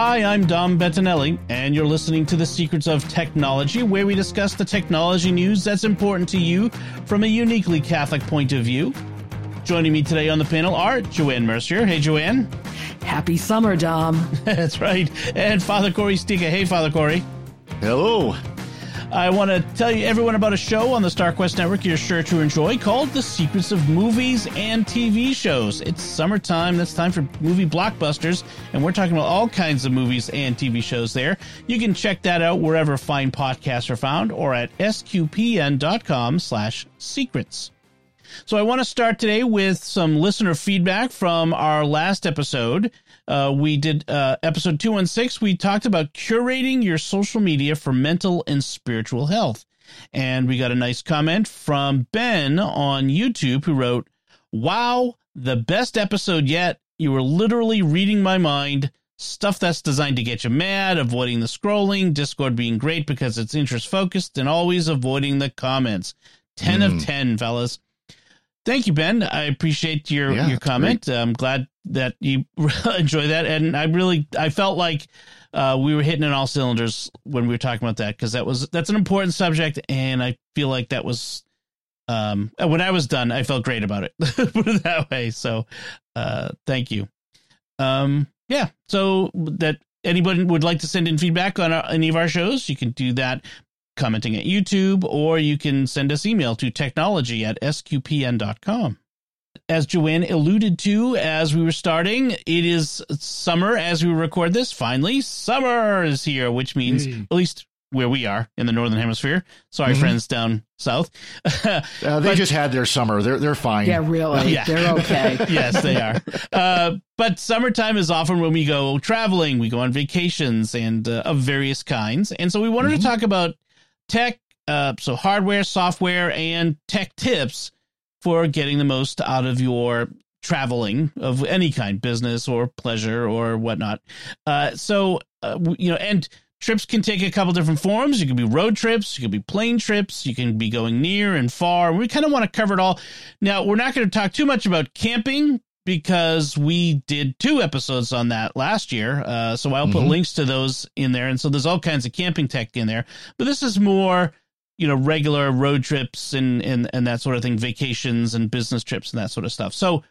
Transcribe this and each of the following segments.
Hi, I'm Dom Bettinelli, and you're listening to The Secrets of Technology, where we discuss the technology news that's important to you from a uniquely Catholic point of view. Joining me today on the panel are Joanne Mercier. Hey, Joanne. Happy summer, Dom. that's right. And Father Cory Sticha. Hey, Father Cory. Hello. I want to tell you everyone about a show on the StarQuest Network you're sure to enjoy called The Secrets of Movies and TV Shows. It's summertime. That's time for movie blockbusters, and we're talking about all kinds of movies and TV shows there. You can check that out wherever fine podcasts are found or at sqpn.com slash secrets. So I want to start today with some listener feedback from our last episode. Uh, we did uh, episode 216. We talked about curating your social media for mental and spiritual health. And we got a nice comment from Ben on YouTube who wrote, Wow, the best episode yet. You were literally reading my mind. Stuff that's designed to get you mad, avoiding the scrolling, Discord being great because it's interest focused, and always avoiding the comments. 10 mm. of 10, fellas. Thank you, Ben. I appreciate your yeah, your comment. Great. I'm glad that you enjoy that, and I really I felt like uh, we were hitting in all cylinders when we were talking about that because that was that's an important subject, and I feel like that was um, when I was done, I felt great about it. Put it that way. So, uh, thank you. Um, yeah. So that anybody would like to send in feedback on our, any of our shows, you can do that commenting at YouTube, or you can send us email to technology at sqpn.com. As Joanne alluded to as we were starting, it is summer as we record this. Finally, summer is here, which means, hey. at least where we are in the northern hemisphere. Sorry, mm-hmm. friends down south. uh, they but, just had their summer. They're they're fine. Yeah, really. Yeah. They're okay. yes, they are. Uh, but summertime is often when we go traveling. We go on vacations and uh, of various kinds. And so we wanted mm-hmm. to talk about tech, uh, so hardware, software, and tech tips for getting the most out of your traveling of any kind, business or pleasure or whatnot. Uh, so, uh, you know, and trips can take a couple different forms. You can be road trips, you can be plane trips, you can be going near and far. We kind of want to cover it all. Now, we're not going to talk too much about camping because we did two episodes on that last year. Uh, so I'll put mm-hmm. links to those in there. And so there's all kinds of camping tech in there. But this is more, you know, regular road trips and, and, and that sort of thing, vacations and business trips and that sort of stuff. So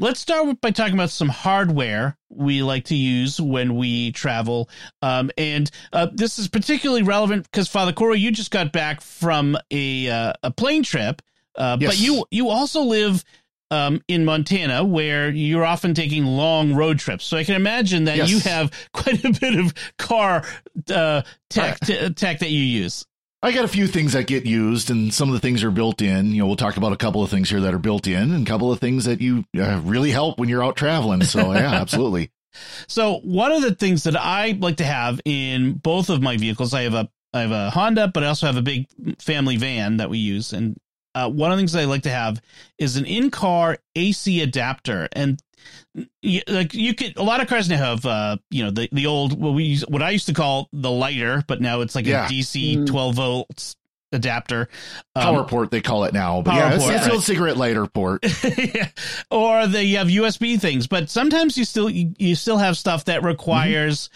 let's start by talking about some hardware we like to use when we travel. Um, and uh, this is particularly relevant because Father Cory, you just got back from a, uh, a plane trip. Uh, yes. But you you also live um, in Montana where you're often taking long road trips. So I can imagine that yes. you have quite a bit of car uh, tech, t- tech that you use. I got a few things that get used, and some of the things are built in. You know, we'll talk about a couple of things here that are built in, and a couple of things that you uh, really help when you're out traveling. So, yeah, absolutely. So, one of the things that I like to have in both of my vehicles, I have a I have a Honda, but I also have a big family van that we use, and uh, one of the things I like to have is an in-car AC adapter, and you, like you could, a lot of cars now have, uh, you know, the the old what we what I used to call the lighter, but now it's like yeah. a DC mm. 12 volts adapter. Um, power port they call it now, but yeah, it's, port, it's right. old cigarette lighter port. yeah. Or they have USB things, but sometimes you still you, you still have stuff that requires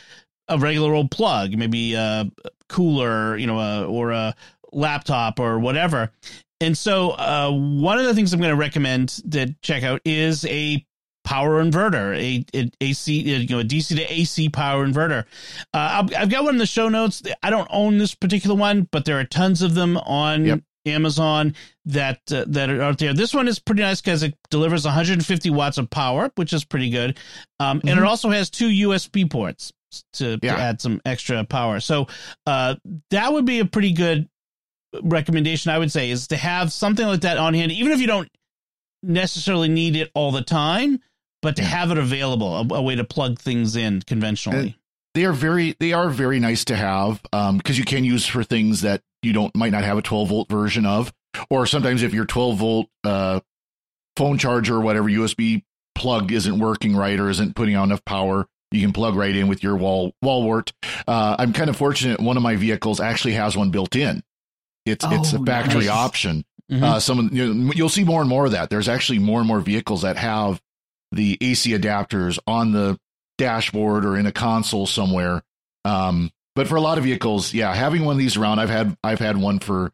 mm-hmm. a regular old plug, maybe a cooler, you know, a, or a laptop or whatever. And so, uh, one of the things I'm going to recommend to check out is a power inverter, a, a AC, you know, a DC to AC power inverter. Uh, I've, got one in the show notes. I don't own this particular one, but there are tons of them on yep. Amazon that uh, that are out there. This one is pretty nice because it delivers 150 watts of power, which is pretty good, um, mm-hmm. and it mm-hmm. also has two USB ports to, yeah. to add some extra power. So uh, that would be a pretty good recommendation I would say is to have something like that on hand, even if you don't necessarily need it all the time, but to have it available, a, a way to plug things in conventionally. they are very they are very nice to have um because you can use for things that you don't might not have a 12 volt version of. Or sometimes if your 12 volt uh phone charger or whatever USB plug isn't working right or isn't putting out enough power you can plug right in with your wall wall wart. Uh I'm kind of fortunate one of my vehicles actually has one built in it's it's a Oh, factory nice. option Mhm. uh, some of- you know, you'll see more and more of that. There's actually more and more vehicles that have the AC adapters on the dashboard or in a console somewhere. Um, but for a lot of vehicles, yeah, having one of these around, I've had I've had one for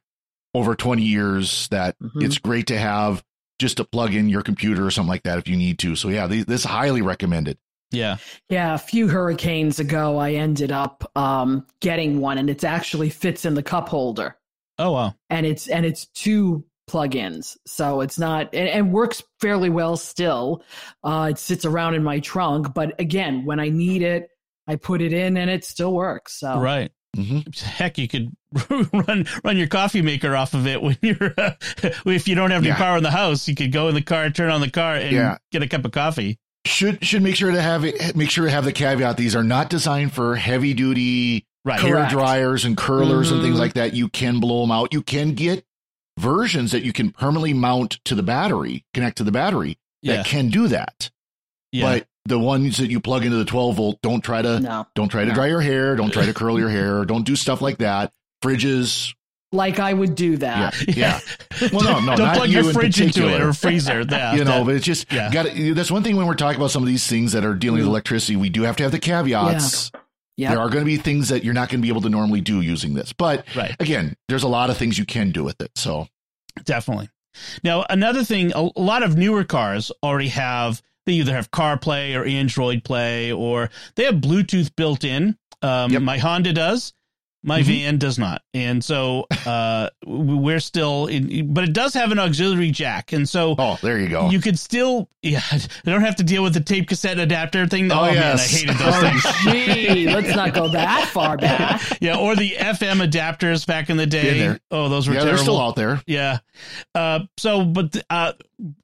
over 20 years. That Mhm. it's great to have just to plug in your computer or something like that if you need to. So yeah, these, this highly recommended. yeah. Yeah, a few hurricanes ago, I ended up um, getting one, and it actually fits in the cup holder, Oh wow. and it's and it's two plugins, so it's not and, and works fairly well still. Uh, it sits around in my trunk, but again, when I need it, I put it in, and it still works. So Right. hmm Heck, you could run run your coffee maker off of it when you're uh, if you don't have any Yeah. power in the house. You could go in the car, turn on the car, and Yeah. get a cup of coffee. Should should make sure to have it. Make sure to have the caveat. These are not designed for heavy duty Right. hair Correct. dryers and curlers and things Mhm. like that. You can blow them out. You can get versions that you can permanently mount to the battery, connect to the battery Yeah. that can do that. Yeah. But the ones that you plug into the 12 volt, don't try to no, don't try to No. dry your hair, don't try to curl your hair, don't do stuff like that. Fridges, like I would do that. yeah. Well, no, no, Don't not plug you your in fridge into it or freezer. Yeah, you know, that- but it's just yeah. got to. That's one thing when we're talking about some of these things that are dealing with Mm. electricity. We do have to have the caveats. Yeah. There are going to be things that you're not going to be able to normally do using this, but right. again, there's a lot of things you can do with it. So Definitely. Now, another thing, a, a lot of newer cars already have, they either have CarPlay or Android Play, or they have Bluetooth built in. Um, Yep. My Honda does. My Mhm. van does not. And so uh, we're still in, but it does have an auxiliary jack. And so Oh, there you go. you could still, yeah, I don't have to deal with the tape cassette adapter thing. Oh, man, yes. I hated those things. Oh, gee, let's not go that far back. yeah, or the FM adapters back in the day. there. Oh, those were yeah, terrible. they're still out there. Yeah. Uh, so, but uh,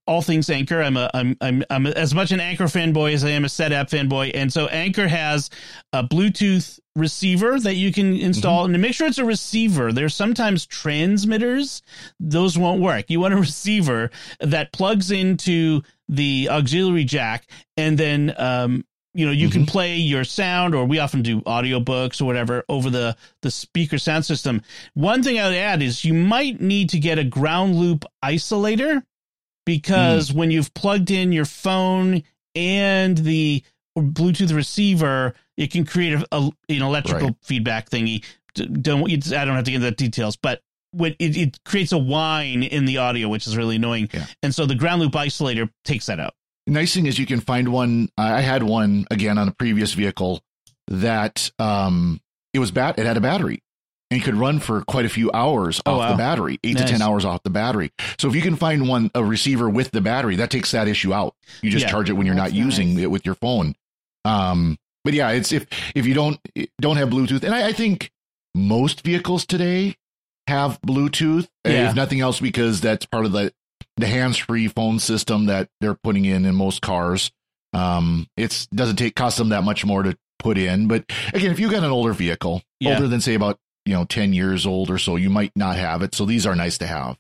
all things Anker, I'm a, I'm, I'm, I'm as much an Anker fanboy as I am a SetApp fanboy, and so Anker has a Bluetooth receiver that you can install, mm-hmm. and to make sure it's a receiver, there's sometimes transmitters; those won't work. You want a receiver that plugs into the auxiliary jack, and then um, you know you can mm-hmm. play your sound or we often do audiobooks or whatever over the the speaker sound system. One thing i would add is you might need to get a ground loop isolator because mm. when you've plugged in your phone and the bluetooth receiver it can create a, a an electrical Right. feedback thingy don't i don't have to get into the details but when it, it creates a whine in the audio which is really annoying Yeah. and so the ground loop isolator takes that out nice thing is you can find one. I had one again on a previous vehicle that um it was bat. It had a battery and could run for quite a few hours Oh, off wow. the battery, eight Nice. to ten hours off the battery. So if you can find one a receiver with the battery, that takes that issue out. You just Yeah. charge it when you're not That's using it with your phone. Um, but yeah, it's if if you don't don't have Bluetooth, and I, I think most vehicles today have Bluetooth, Yeah. if nothing else, because that's part of the the hands-free phone system that they're putting in in most cars. Um, it's doesn't take cost them that much more to put in. But again, if you got an older vehicle, Yeah. older than say about you know ten years old or so, you might not have it. So these are nice to have.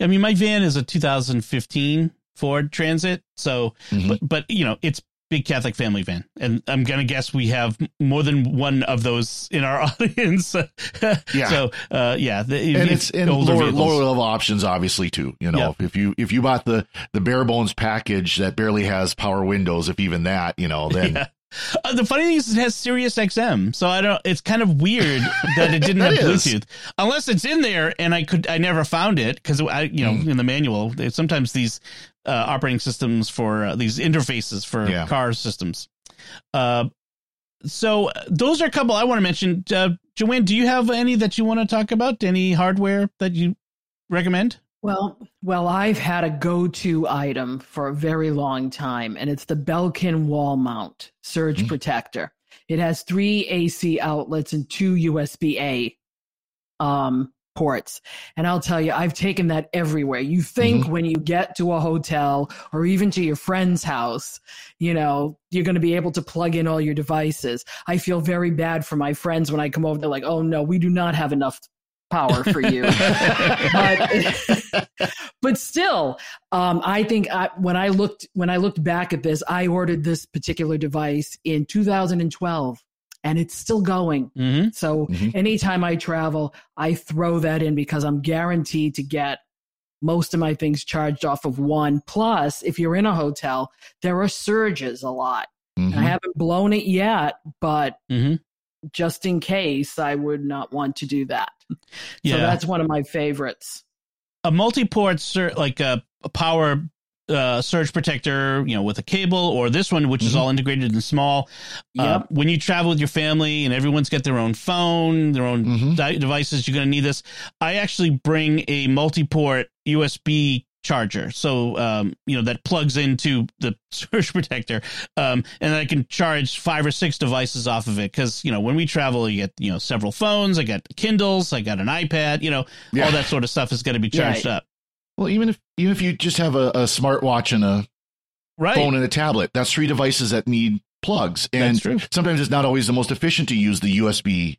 I mean, my van is a 2015 Ford Transit, so Mhm. but but you know it's big Catholic family van, and I'm gonna guess we have more than one of those in our audience. Yeah. So uh, yeah, the, and it's and lower, lower level options obviously too you know if you if you bought the the bare bones package that barely has power windows if even that you know then Yeah. Uh, the funny thing is, it has Sirius XM, so I don't. It's kind of weird that it didn't have is. Bluetooth, unless it's in there, and I could. I never found it because I, you know, Mm. in the manual, sometimes these uh, operating systems for uh, these interfaces for Yeah. car systems. Uh, so uh, those are a couple I want to mention. Uh, Joanne, do you have any that you want to talk about? Any hardware that you recommend? Well, well, I've had a go-to item for a very long time, and it's the Belkin wall mount surge Mm. protector. It has three AC outlets and two USB A. Um, ports. And I'll tell you, I've taken that everywhere. You think Mm-hmm. when you get to a hotel or even to your friend's house, you know, you're going to be able to plug in all your devices. I feel very bad for my friends when I come over. They're like, oh no, we do not have enough power for you. but, but still, um, I think I, when I looked when I looked back at this, I ordered this particular device in 2012, and it's still going. hmm So Mhm. anytime I travel, I throw that in because I'm guaranteed to get most of my things charged off of one. Plus, if you're in a hotel, there are surges a lot. Mhm. I haven't blown it yet, but hmm just in case, I would not want to do that. Yeah. So that's one of my favorites. a multi-port sur- like a, a power uh, surge protector, you know, with a cable, or this one, which is Mhm. all integrated and small. Uh, Yep. when you travel with your family and everyone's got their own phone, their own Mhm. di- devices, you're going to need this. I actually bring a multi-port USB charger, so um, you know that plugs into the surge protector, um, and I can charge five or six devices off of it. Because you know when we travel, you get you know several phones. I got Kindles, I got an iPad. You know Yeah. all that sort of stuff is going to be charged up. Well, even if even if you just have a, a smartwatch and a Right. phone and a tablet, that's three devices that need plugs. And That's true. sometimes it's not always the most efficient to use the USB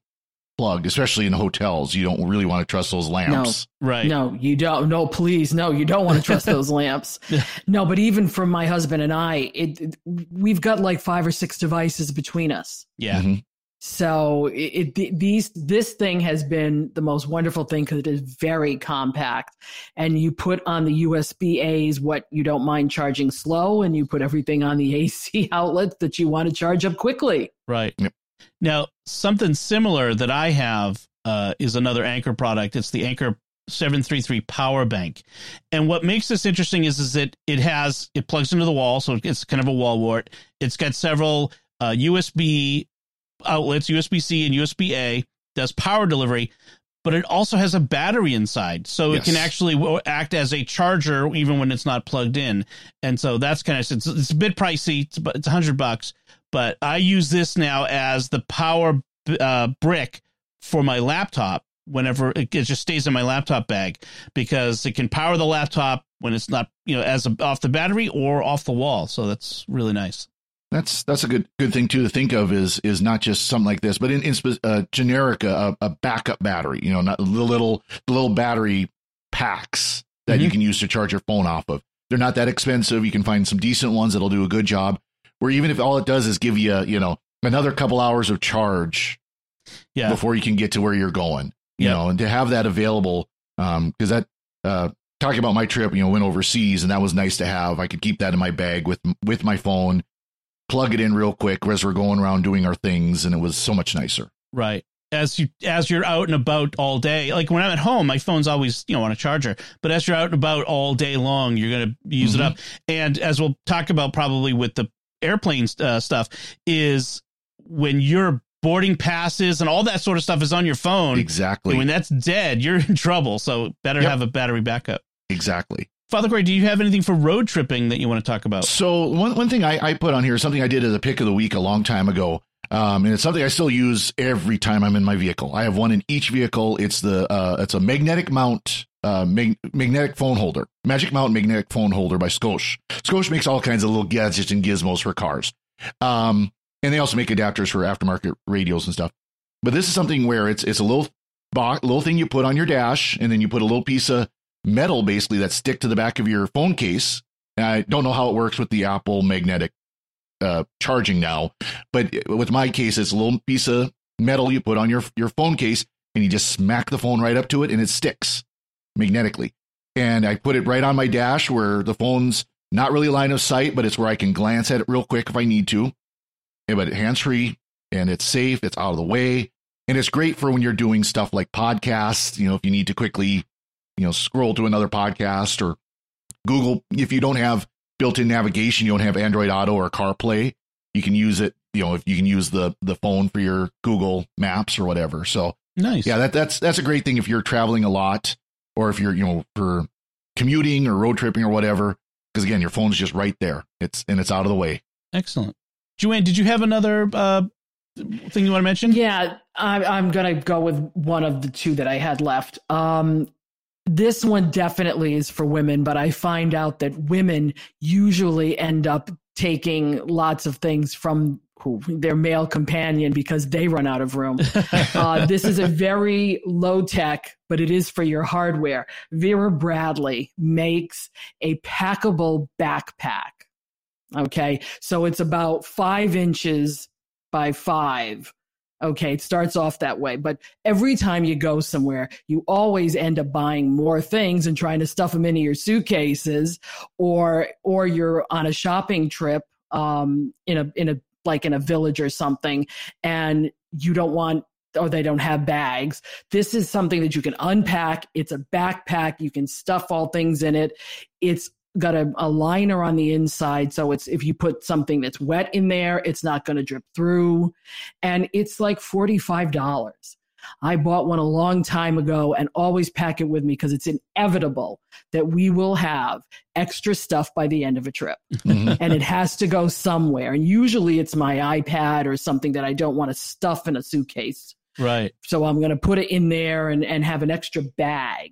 plug, especially in hotels. You don't really want to trust those lamps. Right. No, you don't. No, please, no, you don't want to trust those lamps. No, but even for my husband and I, it, it- we've got like five or six devices between us. Yeah. Mhm. So it, it these this thing has been the most wonderful thing because it is very compact, and you put on the USB A's what you don't mind charging slow, and you put everything on the AC outlets that you want to charge up quickly. Right. Yep. Now, something similar that I have uh, is another Anker product. It's the Anker 733 Power Bank. And what makes this interesting is, is that it has, it plugs into the wall. So it's kind of a wall wart. It's got several uh, USB outlets, USB C and USB A, does power delivery, but it also has a battery inside. So it can actually act as a charger even when it's not plugged in. And so that's kind of, it's, it's a bit pricey. It's, it's a hundred bucks, but I use this now as the power uh, brick for my laptop whenever it, it just stays in my laptop bag because it can power the laptop when it's not, you know, as a, off the battery or off the wall. So that's really nice. That's that's a good good thing too to think of is is not just something like this, but in, in uh, generic a, a backup battery. You know, not the little the little battery packs that you Mhm. can use to charge your phone off of. They're not that expensive. You can find some decent ones that'll do a good job. Where even if all it does is give you you know another couple hours of charge Yeah. before you can get to where you're going. You Yep. know, and to have that available, um, because that uh, talking about my trip, you know, went overseas, and that was nice to have. I could keep that in my bag with with my phone, plug it in real quick as we're going around doing our things, and it was so much nicer. Right. As you as you're out and about all day, like when I'm at home, my phone's always you know on a charger. But as you're out and about all day long, you're gonna use it Mhm. up. And as we'll talk about probably with the airplane uh, stuff, is when your boarding passes and all that sort of stuff is on your phone. Exactly. When that's dead, you're in trouble. So better Yep. have a battery backup. exactly. Father Gray, do you have anything for road tripping that you want to talk about? So one one thing I, I put on here is something I did as a pick of the week a long time ago. Um, and it's something I still use every time I'm in my vehicle. I have one in each vehicle. It's the uh, it's a magnetic mount uh, mag- magnetic phone holder, Magic Mount magnetic phone holder by Scosche. Scosche makes all kinds of little gadgets and gizmos for cars. Um, and they also make adapters for aftermarket radios and stuff. But this is something where it's it's a little box, little thing you put on your dash, and then you put a little piece of metal basically that stick to the back of your phone case. And I don't know how it works with the Apple magnetic uh, charging now, but with my case, it's a little piece of metal you put on your your phone case, and you just smack the phone right up to it, and it sticks magnetically. And I put it right on my dash where the phone's not really line of sight, but it's where I can glance at it real quick if I need to. Yeah, but hands free and it's safe, it's out of the way. And it's great for when you're doing stuff like podcasts, you know, if you need to quickly, you know, scroll to another podcast or Google, if you don't have built in navigation, you don't have Android Auto or CarPlay, you can use it, you know, if you can use the the phone for your Google Maps or whatever. So Nice. yeah, that, that's that's a great thing if you're traveling a lot or if you're, you know, for commuting or road tripping or whatever. Because again, your phone's just right there. It's and it's out of the way. Excellent. Joanne, did you have another uh, thing you want to mention? Yeah, I, I'm going to go with one of the two that I had left. Um, this one definitely is for women, but I find out that women usually end up taking lots of things from who, their male companion because they run out of room. uh, this is a very low tech, but it is for your hardware. Vera Bradley makes a packable backpack. Okay, so it's about five inches by five. Okay, it starts off that way, but every time you go somewhere, you always end up buying more things and trying to stuff them into your suitcases, or or you're on a shopping trip um, in a in a like in a village or something, and you don't want or they don't have bags. This is something that you can unpack. It's a backpack. You can stuff all things in it. It's got a, a liner on the inside. So it's if you put something that's wet in there, it's not going to drip through. And it's like $45. I bought one a long time ago and always pack it with me because it's inevitable that we will have extra stuff by the end of a trip. Mm-hmm. and it has to go somewhere. And usually it's my iPad or something that I don't want to stuff in a suitcase. Right. So I'm going to put it in there and, and have an extra bag.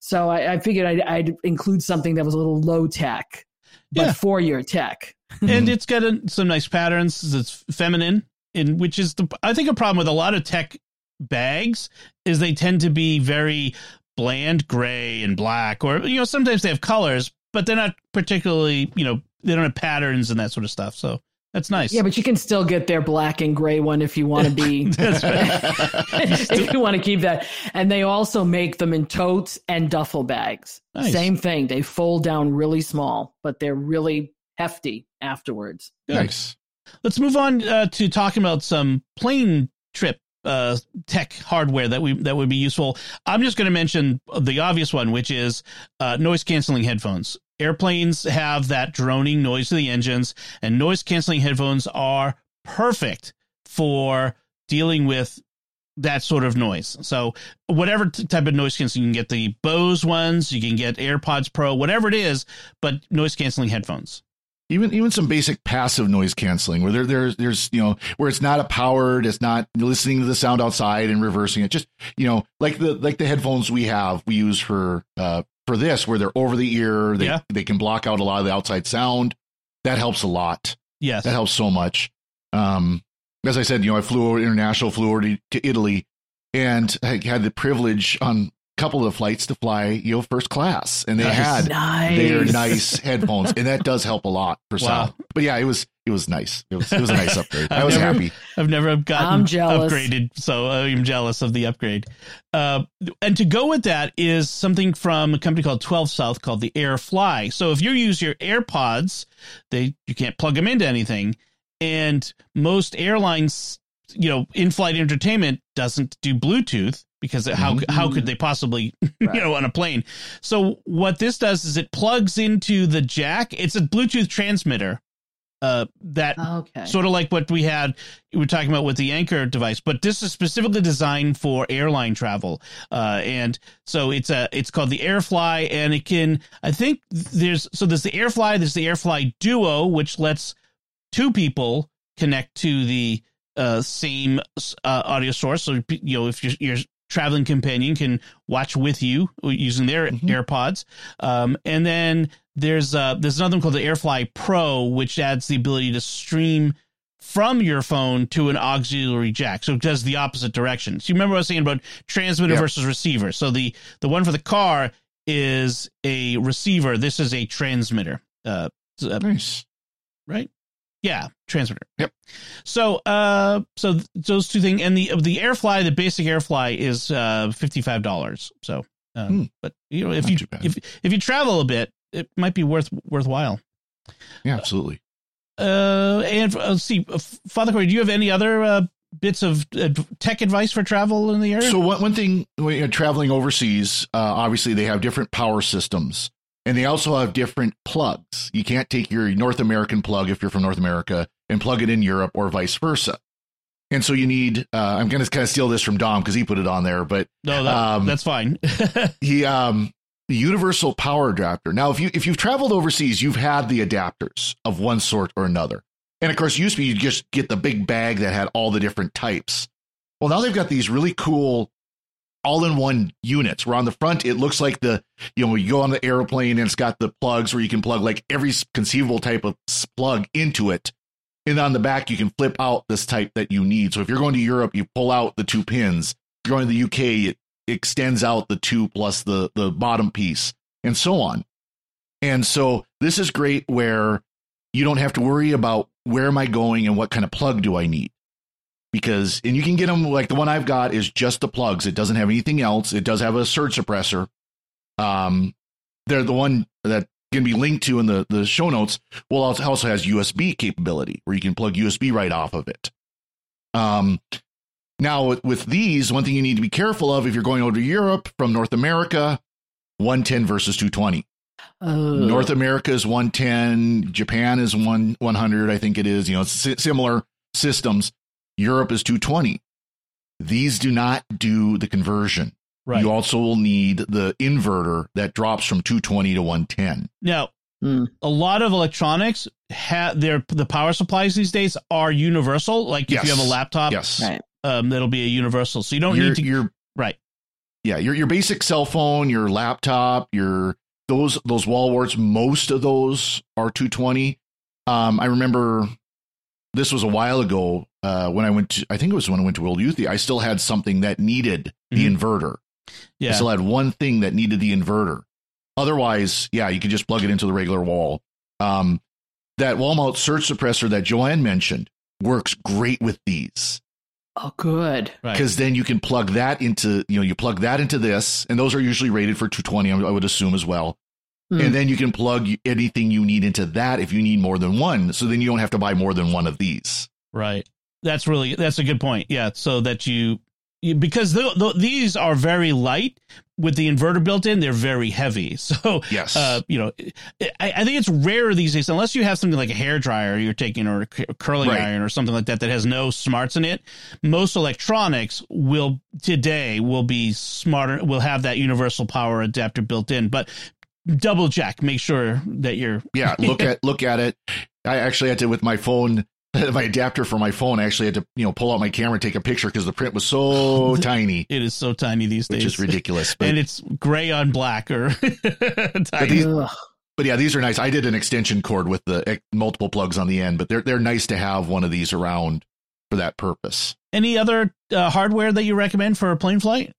So I, I figured I'd, I'd, include something that was a little low tech, but yeah. for your tech. and it's got a, some nice patterns. It's feminine, in which is the I think a problem with a lot of tech bags is they tend to be very bland gray and black, or you know sometimes they have colors, but they're not particularly you know they don't have patterns and that sort of stuff. So that's nice. Yeah, but you can still get their black and gray one if you want to be. That's right. if you want to keep that. And they also make them in totes and duffel bags. Nice. Same thing. They fold down really small, but they're really hefty afterwards. Good. Nice. Let's move on uh, to talking about some plane trip uh, tech hardware that we that would be useful. I'm just going to mention the obvious one, which is uh, noise canceling headphones. Airplanes have that droning noise to the engines, and noise canceling headphones are perfect for dealing with that sort of noise. So, whatever type of noise canceling, you can get the Bose ones, you can get AirPods Pro, whatever it is, but noise canceling headphones. Even even some basic passive noise canceling, where there there's there's you know where it's not a powered, it's not listening to the sound outside and reversing it. Just you know like the like the headphones we have we use for uh for this where they're over the ear. They, yeah. they can block out a lot of the outside sound. That helps a lot. Yes. That helps so much. Um, as I said, you know, I flew over international, flew over to, to Italy and I had the privilege on a couple of the flights to fly, you know, first class, and they nice. had nice. their nice headphones, and that does help a lot for wow. sound. But yeah, it was it was nice. It was it was a nice upgrade. I was never, happy. I've never gotten upgraded, so I'm jealous of the upgrade. Uh, and to go with that is something from a company called 12 South called the AirFly. So if you use your AirPods, they you can't plug them into anything, and most airlines, you know, in-flight entertainment doesn't do Bluetooth because how mm-hmm. how could they possibly right. you know on a plane so what this does is it plugs into the jack it's a bluetooth transmitter uh that okay. sort of like what we had we were talking about with the Anker device but this is specifically designed for airline travel uh and so it's a it's called the airfly and it can i think there's so there's the airfly there's the airfly duo which lets two people connect to the uh, same uh, audio source. So you know, if you're, you're traveling companion can watch with you using their mm-hmm. AirPods. Um, and then there's uh, there's another one called the AirFly Pro, which adds the ability to stream from your phone to an auxiliary jack. So it does the opposite direction. So you remember what I was saying about transmitter yep. versus receiver. So the the one for the car is a receiver. This is a transmitter. Uh, nice. Right? Yeah, transmitter. Yep. So, uh, so those two things, and the the AirFly, the basic AirFly is uh fifty five dollars. So, um, hmm. but you know, if Not you if if you travel a bit, it might be worth worthwhile. Yeah, absolutely. Uh, and uh, let's see, uh, Father Cory, do you have any other uh, bits of uh, tech advice for travel in the area? So one one thing, when you're traveling overseas, uh, obviously they have different power systems. And they also have different plugs. You can't take your North American plug if you're from North America and plug it in Europe or vice versa. And so you need, uh, I'm going to kind of steal this from Dom because he put it on there, but no, that, um, that's fine. he, um, the universal power adapter. Now, if you, if you've traveled overseas, you've had the adapters of one sort or another. And of course, used to be you just get the big bag that had all the different types. Well, now they've got these really cool all-in-one units. Where on the front it looks like the you know you go on the airplane and it's got the plugs where you can plug like every conceivable type of plug into it. And on the back you can flip out this type that you need. So if you're going to europe you pull out the two pins. If you're going to the uk it extends out the two plus the the bottom piece and so on. And so this is great where you don't have to worry about where am i going and what kind of plug do i need because and you can get them like the one I've got is just the plugs. It doesn't have anything else. It does have a surge suppressor. Um, they're the one that can be linked to in the the show notes. Well, also also has USB capability where you can plug USB right off of it. Um, now with, with these, one thing you need to be careful of if you're going over to Europe from North America, 110 versus 220. Uh, North America is 110, Japan is one 100, I think it is. You know, it's similar systems. Europe is 220. These do not do the conversion. Right. You also will need the inverter that drops from 220 to 110. Now, Hmm. a lot of electronics have their the power supplies these days are universal. Like if Yes. you have a laptop, Yes. Right. um, that'll be a universal. So you don't your, need to. your right. yeah, your your basic cell phone, your laptop, your those those wall warts, most of those are 220. Um, I remember this was a while ago uh, when I went to I think it was when I went to World Youth. I still had something that needed the Mhm. inverter. I Yeah. still had one thing that needed the inverter. Otherwise, yeah, you could just plug it into the regular wall. Um, that Walmart mount surge suppressor that Joanne mentioned works great with these Oh, good. Right. because then you can plug that into you know you plug that into this, and those are usually rated for 220. I would assume as well. Hmm. And then you can plug anything you need into that if you need more than one. So then you don't have to buy more than one of these. Right. That's really that's a good point. Yeah, so that you, you because the, the, these are very light with the inverter built in, they're very heavy. So Yes. uh, you know, I, I think it's rare these days unless you have something like a hair dryer you're taking or a curling Right. iron or something like that that has no smarts in it. Most electronics will today will be smarter, will have that universal power adapter built in, but double check, make sure that you're yeah look at look at it i actually had to with my phone my adapter for my phone i actually had to you know pull out my camera and take a picture because the print was so tiny it is so tiny these days, which days. is ridiculous but, and it's gray on black or tiny. these- but yeah these are nice i did an extension cord with the eh, multiple plugs on the end but they're they're nice to have one of these around for that purpose Any other uh, hardware that you recommend for a plane flight?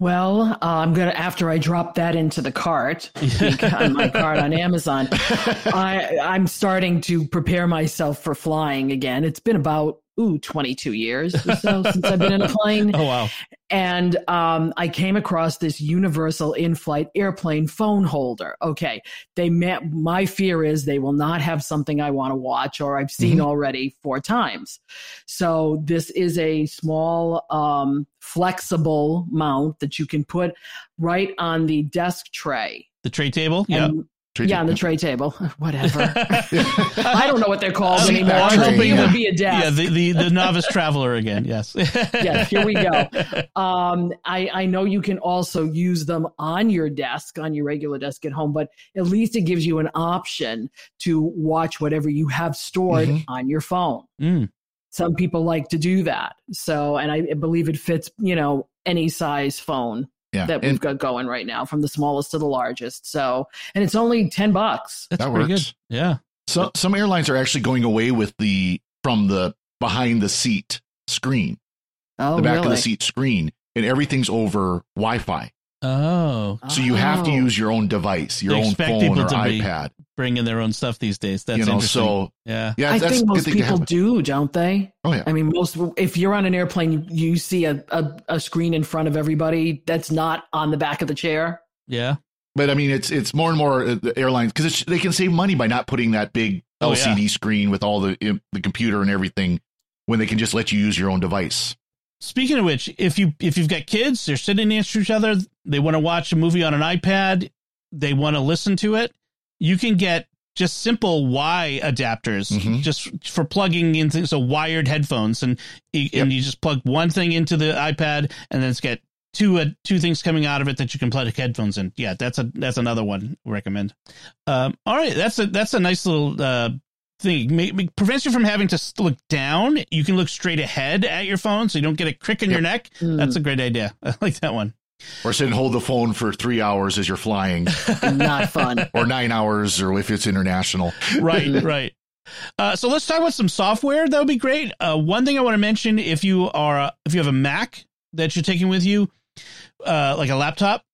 Well, uh, I'm gonna after I drop that into the cart on my cart on Amazon. I I'm starting to prepare myself for flying again. It's been about ooh 22 years or so since I've been in a plane, Oh wow! and um, I came across this universal in-flight airplane phone holder. Okay, they met my fear is they will not have something I want to watch or I've seen already four times. So this is a small, um, flexible mount that you can put right on the desk tray. The tray table. Yeah. And- yeah, on the tray table. Whatever. I don't know what they're called Seat anymore. back I'm tray, hoping it would be a desk. Yeah, the, the, the novice traveler again. Yes. yes, here we go. Um, I, I know you can also use them on your desk, on your regular desk at home, but at least it gives you an option to watch whatever you have stored Mhm. on your phone. Mm, Some people like to do that. So, and I believe it fits, you know, any size phone yeah that we've and got going right now, from the smallest to the largest. So, and it's only 10 bucks. that's That pretty works. good. Yeah. so, some airlines are actually going away with the from the behind the seat screen Oh, the back really? of the seat screen and everything's over wi-fi Oh, So you have to Oh. use your own device, your They own phone people or to iPad. bring in their own stuff these days. That's you know, interesting. so yeah. yeah, I that's think most people do, don't they? Oh yeah, I mean, most if you're on an airplane, you, you see a, a, a screen in front of everybody that's not on the back of the chair. Yeah. but I mean, it's it's more and more uh, the airlines because they can save money by not putting that big Oh, LCD screen with all the the computer and everything when they can just let you use your own device. Speaking of which, if you if you've got kids, they're sitting next to each other, they want to watch a movie on an iPad, they want to listen to it, you can get just simple Y adapters Mhm. Mm-hmm. just for plugging into so wired headphones and you- and you just plug one thing into the iPad and then it's got two uh, two things coming out of it that you can plug headphones in. Yeah, that's a that's another one I recommend. Um, all right, that's a that's a nice little uh, thing make, make- prevents you from having to look down. You can look straight ahead at your phone, so you don't get a crick in your neck. Mm. That's a great idea. I like that one. Or sit and hold the phone for three hours as you're flying, not fun. or nine hours, or if it's international. Right, right. Uh, so let's talk about some software. That would be great. Uh, one thing I want to mention: if you are if you have a Mac that you're taking with you, uh, like a laptop,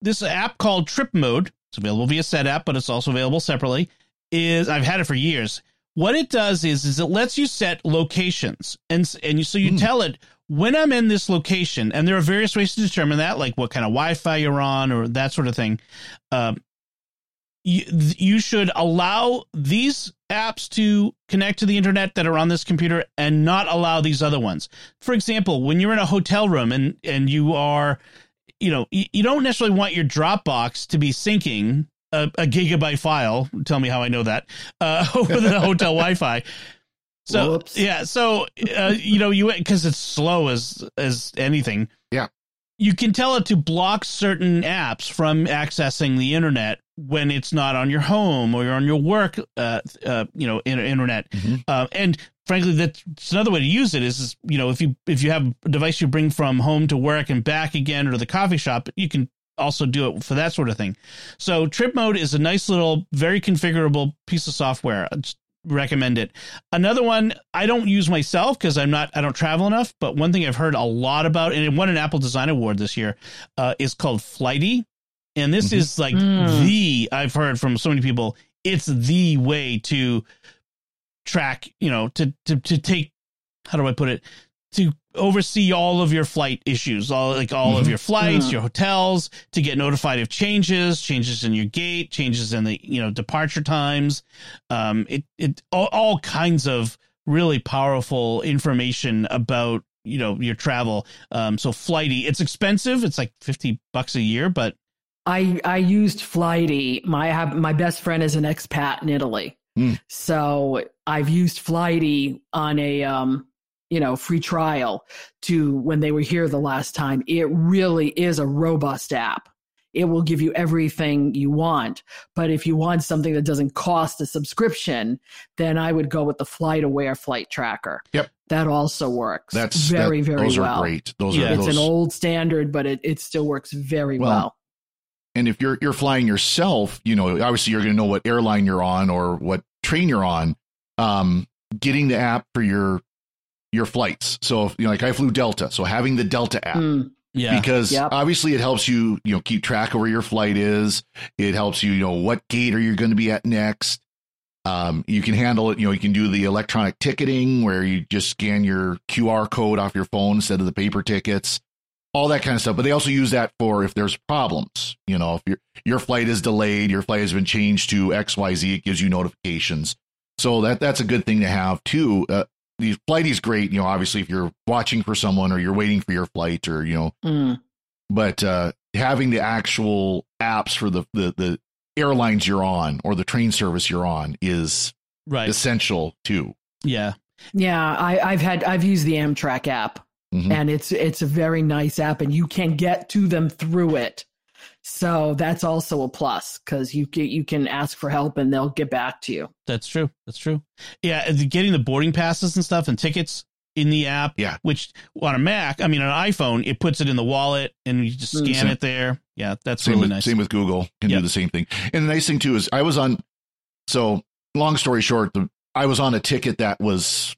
this app called Trip Mode. It's available via Setapp, but it's also available separately. Is I've had it for years. What it does is is it lets you set locations, and and you, so you Hmm. tell it when I'm in this location, and there are various ways to determine that, like what kind of Wi-Fi you're on or that sort of thing. Um, you, you should allow these apps to connect to the internet that are on this computer and not allow these other ones. For example, when you're in a hotel room and and you are, you know, you don't necessarily want your Dropbox to be syncing a, a gigabyte file. Tell me how I know that uh, over the hotel Wi-Fi. So Whoops. yeah, so uh, you know you because it's slow as as anything. Yeah. you can tell it to block certain apps from accessing the internet when it's not on your home or you're on your work, uh, uh, you know, in, internet. Mhm. Uh, and frankly, that's another way to use it is, is, you know, if you if you have a device you bring from home to work and back again or to the coffee shop, you can also do it for that sort of thing. So Trip Mode is a nice little, very configurable piece of software. I just recommend it. Another one I don't use myself because I'm not I don't travel enough. But one thing I've heard a lot about, and it won an Apple Design Award this year, uh, is called Flighty, and this Mhm. is like Mm. the I've heard from so many people. It's the way to track, you know, to to to take. How do I put it? To oversee all of your flight issues, all like all of Mhm. your flights, Mm. your hotels, to get notified of changes, changes in your gate, changes in the you know departure times. Um, it it all, all kinds of really powerful information about you know your travel. Um, so flighty, it's expensive. It's like fifty bucks a year, but I I used Flighty. My have my best friend is an expat in Italy, Mm. so I've used Flighty on a um you know free trial to when they were here the last time. It really is a robust app. It will give you everything you want, but if you want something that doesn't cost a subscription, then I would go with the Flight Aware Flight Tracker. Yep. that also works. That's very that- very Those well. are great. Those Yeah. are It's those. an old standard, but it, it still works very Well, well. and if you're you're flying yourself, you know, obviously you're going to know what airline you're on or what train you're on. Um, getting the app for your your flights. So if, you know, like I flew Delta, so having the Delta app Mm. yeah, because Yep. obviously it helps you you know keep track of where your flight is. It helps you you know what gate are you going to be at next. Um, you can handle it. You know, you can do the electronic ticketing where you just scan your QR code off your phone instead of the paper tickets, all that kind of stuff. But they also use that for if there's problems. You know, if your your flight is delayed, your flight has been changed to X Y Z, it gives you notifications. So that that's a good thing to have too. Uh, the flight is great. You know, obviously if you're watching for someone or you're waiting for your flight or you know Mm. but uh, having the actual apps for the, the the airlines you're on or the train service you're on is right, essential too. yeah, Yeah, I, I've had I've used the Amtrak app, Mhm. and it's it's a very nice app, and you can get to them through it. So that's also a plus because you can, you can ask for help and they'll get back to you. That's true. That's true. Yeah, getting the boarding passes and stuff and tickets in the app. Yeah. Which on a Mac, I mean, on an iPhone, it puts it in the wallet and you just Mm. scan Same- it there. Yeah, that's Same really with nice. same with Google can Yep. do the same thing. And the nice thing too is I was on. So long story short, the, I was on a ticket that was,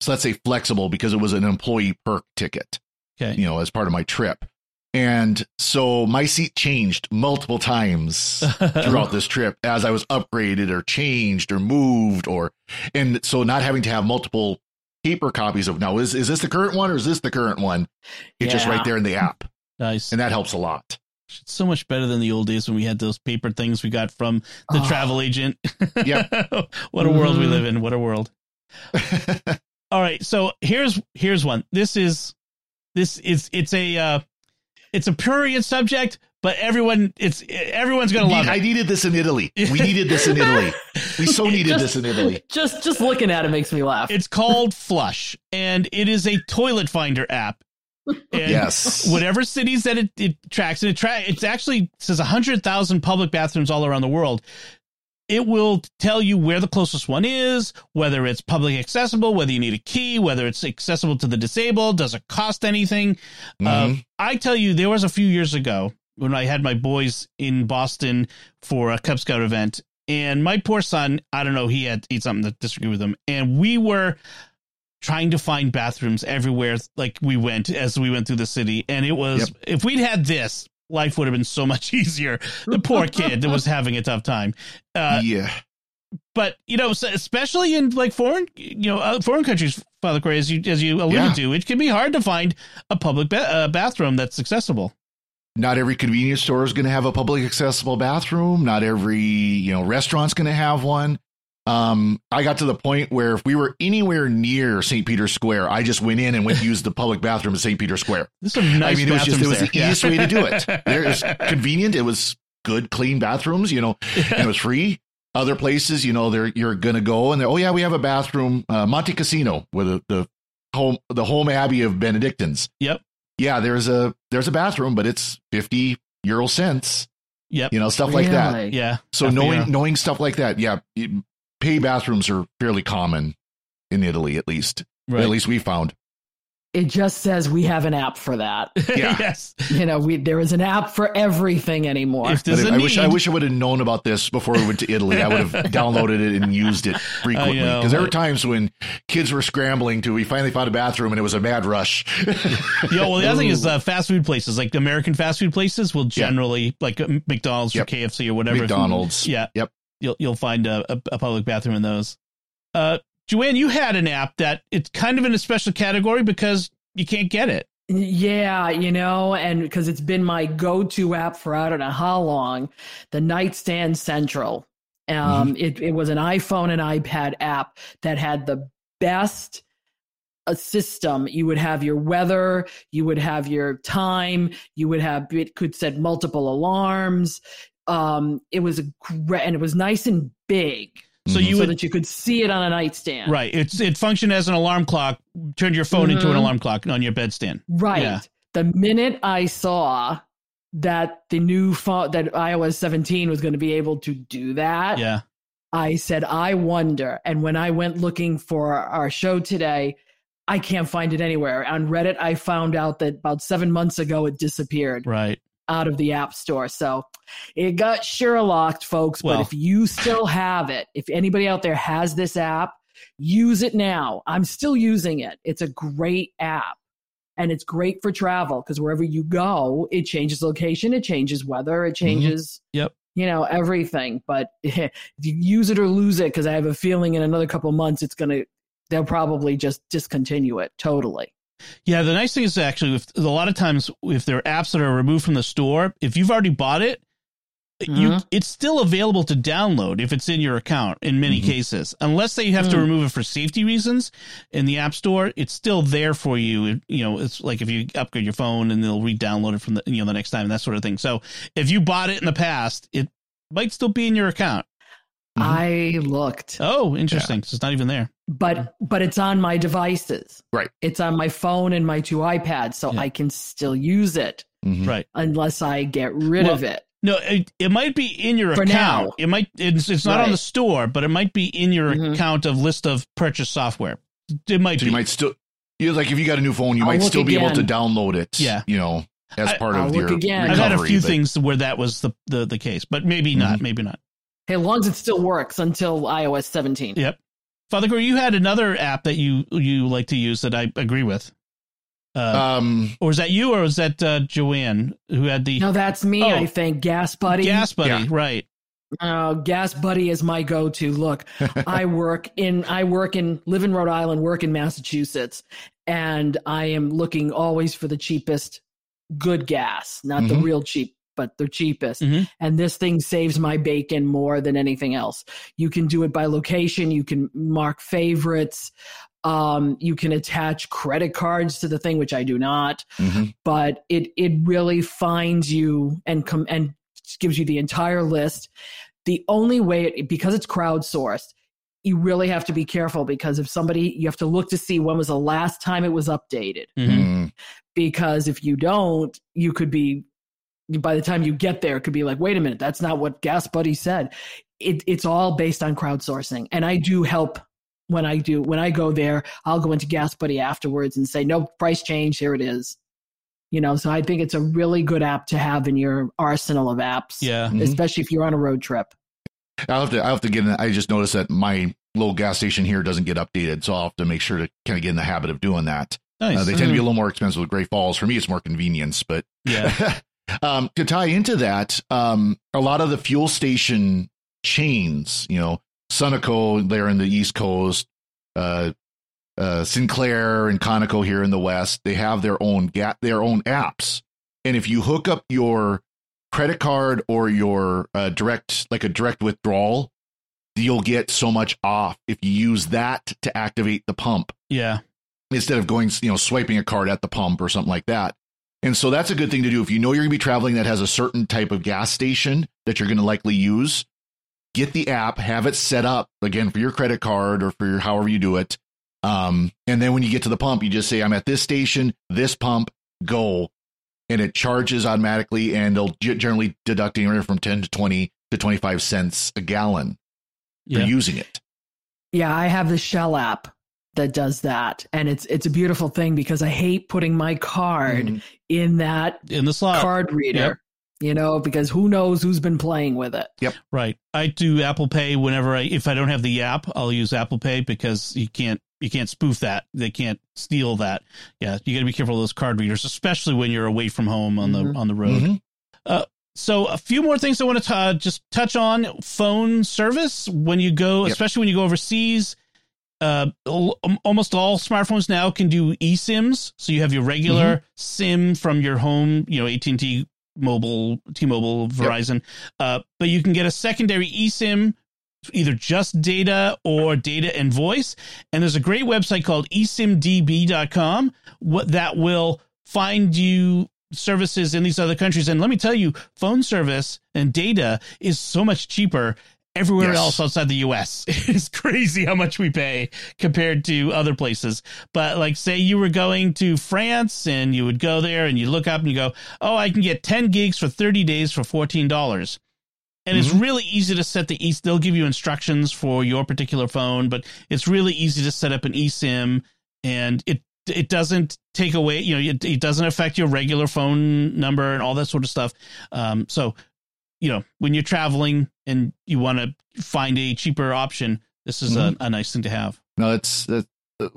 so let's say flexible because it was an employee perk ticket. Okay. you know, as part of my trip. And so my seat changed multiple times throughout this trip as I was upgraded or changed or moved or and so not having to have multiple paper copies of now is is this the current one or is this the current one? It's just right there in the app. nice. And that helps a lot. It's so much better than the old days when we had those paper things we got from the Oh. travel agent. yeah. what a world we Mhm. live in. What a world. All right, so here's here's one. This is this is it's a uh it's a prurient subject, but everyone it's everyone's gonna love I it. needed this in Italy. We needed this in Italy. We so needed Just- this in Italy. Just just looking at it makes me laugh. It's called Flush, and it is a toilet finder app. And Yes. Whatever cities that it, it tracks, and it tra- it's actually says hundred thousand public bathrooms all around the world. It will tell you where the closest one is, whether it's public accessible, whether you need a key, whether it's accessible to the disabled, does it cost anything. Uh, I tell you, there was a few years ago when I had my boys in Boston for a Cub Scout event, and my poor son, I don't know, he had eat something to disagree with him, and we were trying to find bathrooms everywhere like we went as we went through the city and it was Yep. if we'd had this life would have been so much easier the poor kid that was having a tough time uh, yeah. but you know especially in like foreign you know uh, foreign countries father Cory, as you as you alluded Yeah. to it can be hard to find a public ba- uh, bathroom that's accessible Not every convenience store is going to have a public accessible bathroom. Not every, you know, restaurant's going to have one. Um, I got to the point where if we were anywhere near St. Peter's Square, I just went in and went to use the public bathroom at St. Peter's Square. there's some nice I mean, it was just it was bathrooms the there. easiest way to do it. There is convenient. It was good, clean bathrooms. You know, and it was free. Other places, you know, they're you're gonna go and they're oh yeah, we have a bathroom, uh, Monte Cassino, with the, the home the home abbey of Benedictines. Yep. Yeah, there's a there's a bathroom, but it's fifty euro cents. Yep. You know, stuff like that. Yeah So FBR. knowing knowing stuff like that, yeah, you- pay bathrooms are fairly common in Italy, at least. right. At least we found. It just says we have an app for that. Yeah. yes You know, we there is an app for everything anymore. if But there's a I wish I wish I would have known about this before we went to Italy. I would have downloaded it and used it frequently know. because there were times when kids were scrambling to. We finally found a bathroom and it was a mad rush. Yeah, well, the other thing is uh, fast food places, like American fast food places, will Yeah. generally, like uh, McDonald's Yep. or KFC or whatever. if you- McDonald's. yeah. Yep. You'll you'll find a, a, a public bathroom in those. Uh, Joanne, you had an app that it's kind of in a special category because you can't get it. Yeah, you know, and because it's been my go-to app for I don't know how long, the Nightstand Central. Um, it it was an iPhone and iPad app that had the best uh, system. You would have your weather, you would have your time, you would have it could set multiple alarms. Um, it was a great and it was nice and big, So Mhm. you so would that you could see it on a nightstand. right. It's it functioned as an alarm clock. Turned your phone into an Mhm. alarm clock on your bedstand. Right. Yeah. The minute I saw that the new phone that iOS 17 was going to be able to do that, Yeah. I said, I wonder. And when I went looking for our show today, I can't find it anywhere. On Reddit, I found out that about seven months ago it disappeared Right. Out of the App Store. So it got Sherlocked, folks. Well- but if you still have it, if anybody out there has this app, use it now. I'm still using it. It's a great app. And it's great for travel because wherever you go, it changes location, it changes weather, it mm-hmm. changes, Yep. you know, everything. But if you use it or lose it, because I have a feeling in another couple months it's gonna, they'll probably just discontinue it totally. Yeah. The nice thing is actually, if, a lot of times if there are apps that are removed from the store, if you've already bought it, you Mhm. it's still available to download if it's in your account in many Mhm. cases unless they have to Mm. remove it for safety reasons in the app store it's still there for you It- you know it's like if you upgrade your phone and they'll re-download it from the you know the next time and that sort of thing so if you bought it in the past it might still be in your account Mhm. I looked. oh interesting so it's not even there but but it's on my devices Right. it's on my phone and my two ipads so Yeah. i can still use it Mhm. right unless i get rid Well, of it no it, it might be in your For account now. it might it's, it's not on the store but it might be in your Mhm. account of list of purchase software it might So be you might still, you like if you got a new phone, you I'll might look still be able to download it. Yeah. You know, as I- part I'll of look your again. I've had a few but- things where that was the, the, the case, but maybe not, Mhm. maybe not. hey, as long as it still works until ios 17 Yep. Father Cory, you had another app that you you like to use that I agree with. Uh, Um, or is that you, or was that uh, Joanne who had the no that's me Oh. i think gas buddy Gas Buddy? Yeah. Right. uh, gas buddy is my go-to look i work in i work in live in rhode island work in massachusetts and i am looking always for the cheapest good gas not the Mhm. real cheap but the cheapest Mhm. and this thing saves my bacon more than anything else you can do it by location you can mark favorites um, you can attach credit cards to the thing which i do not mhm. but it it really finds you and come and gives you the entire list. The only way it, because it's crowdsourced, you really have to be careful because if somebody you have to look to see when was the last time it was updated Mhm. Mm. because if you don't, you could be by the time you get there it could be like wait a minute that's not what gas buddy said it, it's all based on crowdsourcing. And I do help when I do when I go there. I'll go into Gas Buddy afterwards and say, no price change. Here it is. You know, so I think it's a really good app to have in your arsenal of apps. Yeah. Mhm. especially if you're on a road trip. I'll have to. I'll have to get. In, I just noticed that my little gas station here doesn't get updated, so I'll have to make sure to kind of get in the habit of doing that. Nice. Uh, they tend to be a little more expensive with Great Falls. For me, it's more convenience, but yeah. um, to tie into that, um, a lot of the fuel station chains, you know, Sunoco there in the East Coast, uh, uh, Sinclair and Conoco here in the West, they have their own ga- their own apps, and if you hook up your credit card or your uh, direct like a direct withdrawal, you'll get so much off if you use that to activate the pump Yeah. instead of going, you know, swiping a card at the pump or something like that. And so that's a good thing to do. If you know you're going to be traveling that has a certain type of gas station that you're going to likely use, get the app, have it set up again for your credit card or for your however you do it. Um, and then when you get to the pump, you just say, I'm at this station, this pump, go. And it charges automatically and they'll generally deduct anywhere from 10 to 20 to 25 cents a gallon for Yeah. using it. Yeah, I have the Shell app that does that, and it's it's a beautiful thing because I hate putting my card Mhm. in that In the slot. card reader. Yep. You know, because who knows who's been playing with it. Yep right. I do Apple Pay whenever I if I don't have the app, I'll use Apple Pay because you can't you can't spoof that. They can't steal that. Yeah, you got to be careful of those card readers, especially when you're away from home on Mhm. the on the road. Mhm. So a few more things I want to uh, just touch on phone service when you go, Yep. especially when you go overseas. Uh, almost all smartphones now can do eSIMs, so you have your regular Mm-hmm. SIM from your home, you know, AT and T, mobile, T-Mobile, Verizon, uh, but you can get a secondary eSIM, either just data or data and voice. And there's a great website called eSIMDB.com what that will find you services in these other countries. And let me tell you, phone service and data is so much cheaper everywhere Yes. else outside the US. It's crazy how much we pay compared to other places. But like say you were going to France and you would go there and you look up and you go, "Oh, I can get 10 gigs for 30 days for $14." And it's really easy to set the e they'll give you instructions for your particular phone, but it's really easy to set up an eSIM and it it doesn't take away, you know, it, it doesn't affect your regular phone number and all that sort of stuff. Um, so, you know, when you're traveling and you want to find a cheaper option, this is a, a nice thing to have. No, that's the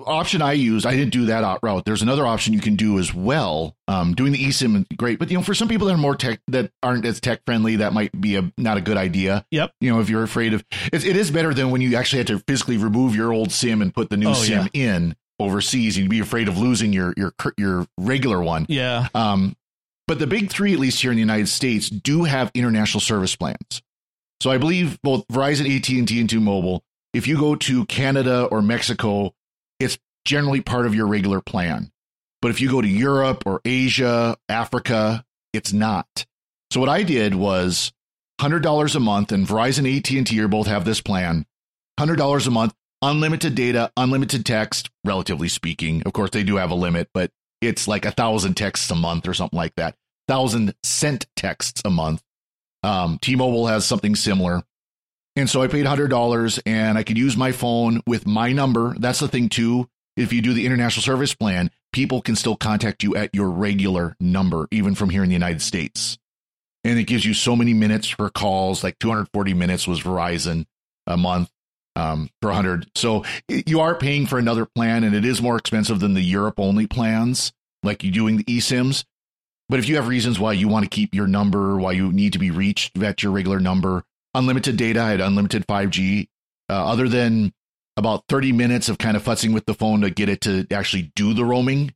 option I used. I didn't do that route. There's another option you can do as well. Um, doing the eSIM great, but you know, for some people that are more tech that aren't as tech friendly, that might be a not a good idea. Yep. You know, if you're afraid of it, it is better than when you actually had to physically remove your old SIM and put the new Oh, SIM in overseas. You'd be afraid of losing your your your regular one. Yeah. Um, but the big three, at least here in the United States, do have international service plans. So I believe both Verizon, AT and T-Mobile. If you go to Canada or Mexico, it's generally part of your regular plan. But if you go to Europe or Asia, Africa, it's not. So what I did was hundred dollars a month, and Verizon, AT and T are both have this plan. Hundred dollars a month, unlimited data, unlimited text. Relatively speaking, of course, they do have a limit, but it's like a thousand texts a month or something like that. Thousand sent texts a month. Um, T-Mobile has something similar. And so I paid hundred dollars and I could use my phone with my number. That's the thing too. If you do the international service plan, people can still contact you at your regular number, even from here in the United States. And it gives you so many minutes for calls, like 240 minutes was Verizon a month um, for 100. So you are paying for another plan, and it is more expensive than the Europe only plans, like you doing the eSIMs. But if you have reasons why you want to keep your number, why you need to be reached at your regular number, unlimited data, I had unlimited 5G. Uh, other than about 30 minutes of kind of futzing with the phone to get it to actually do the roaming,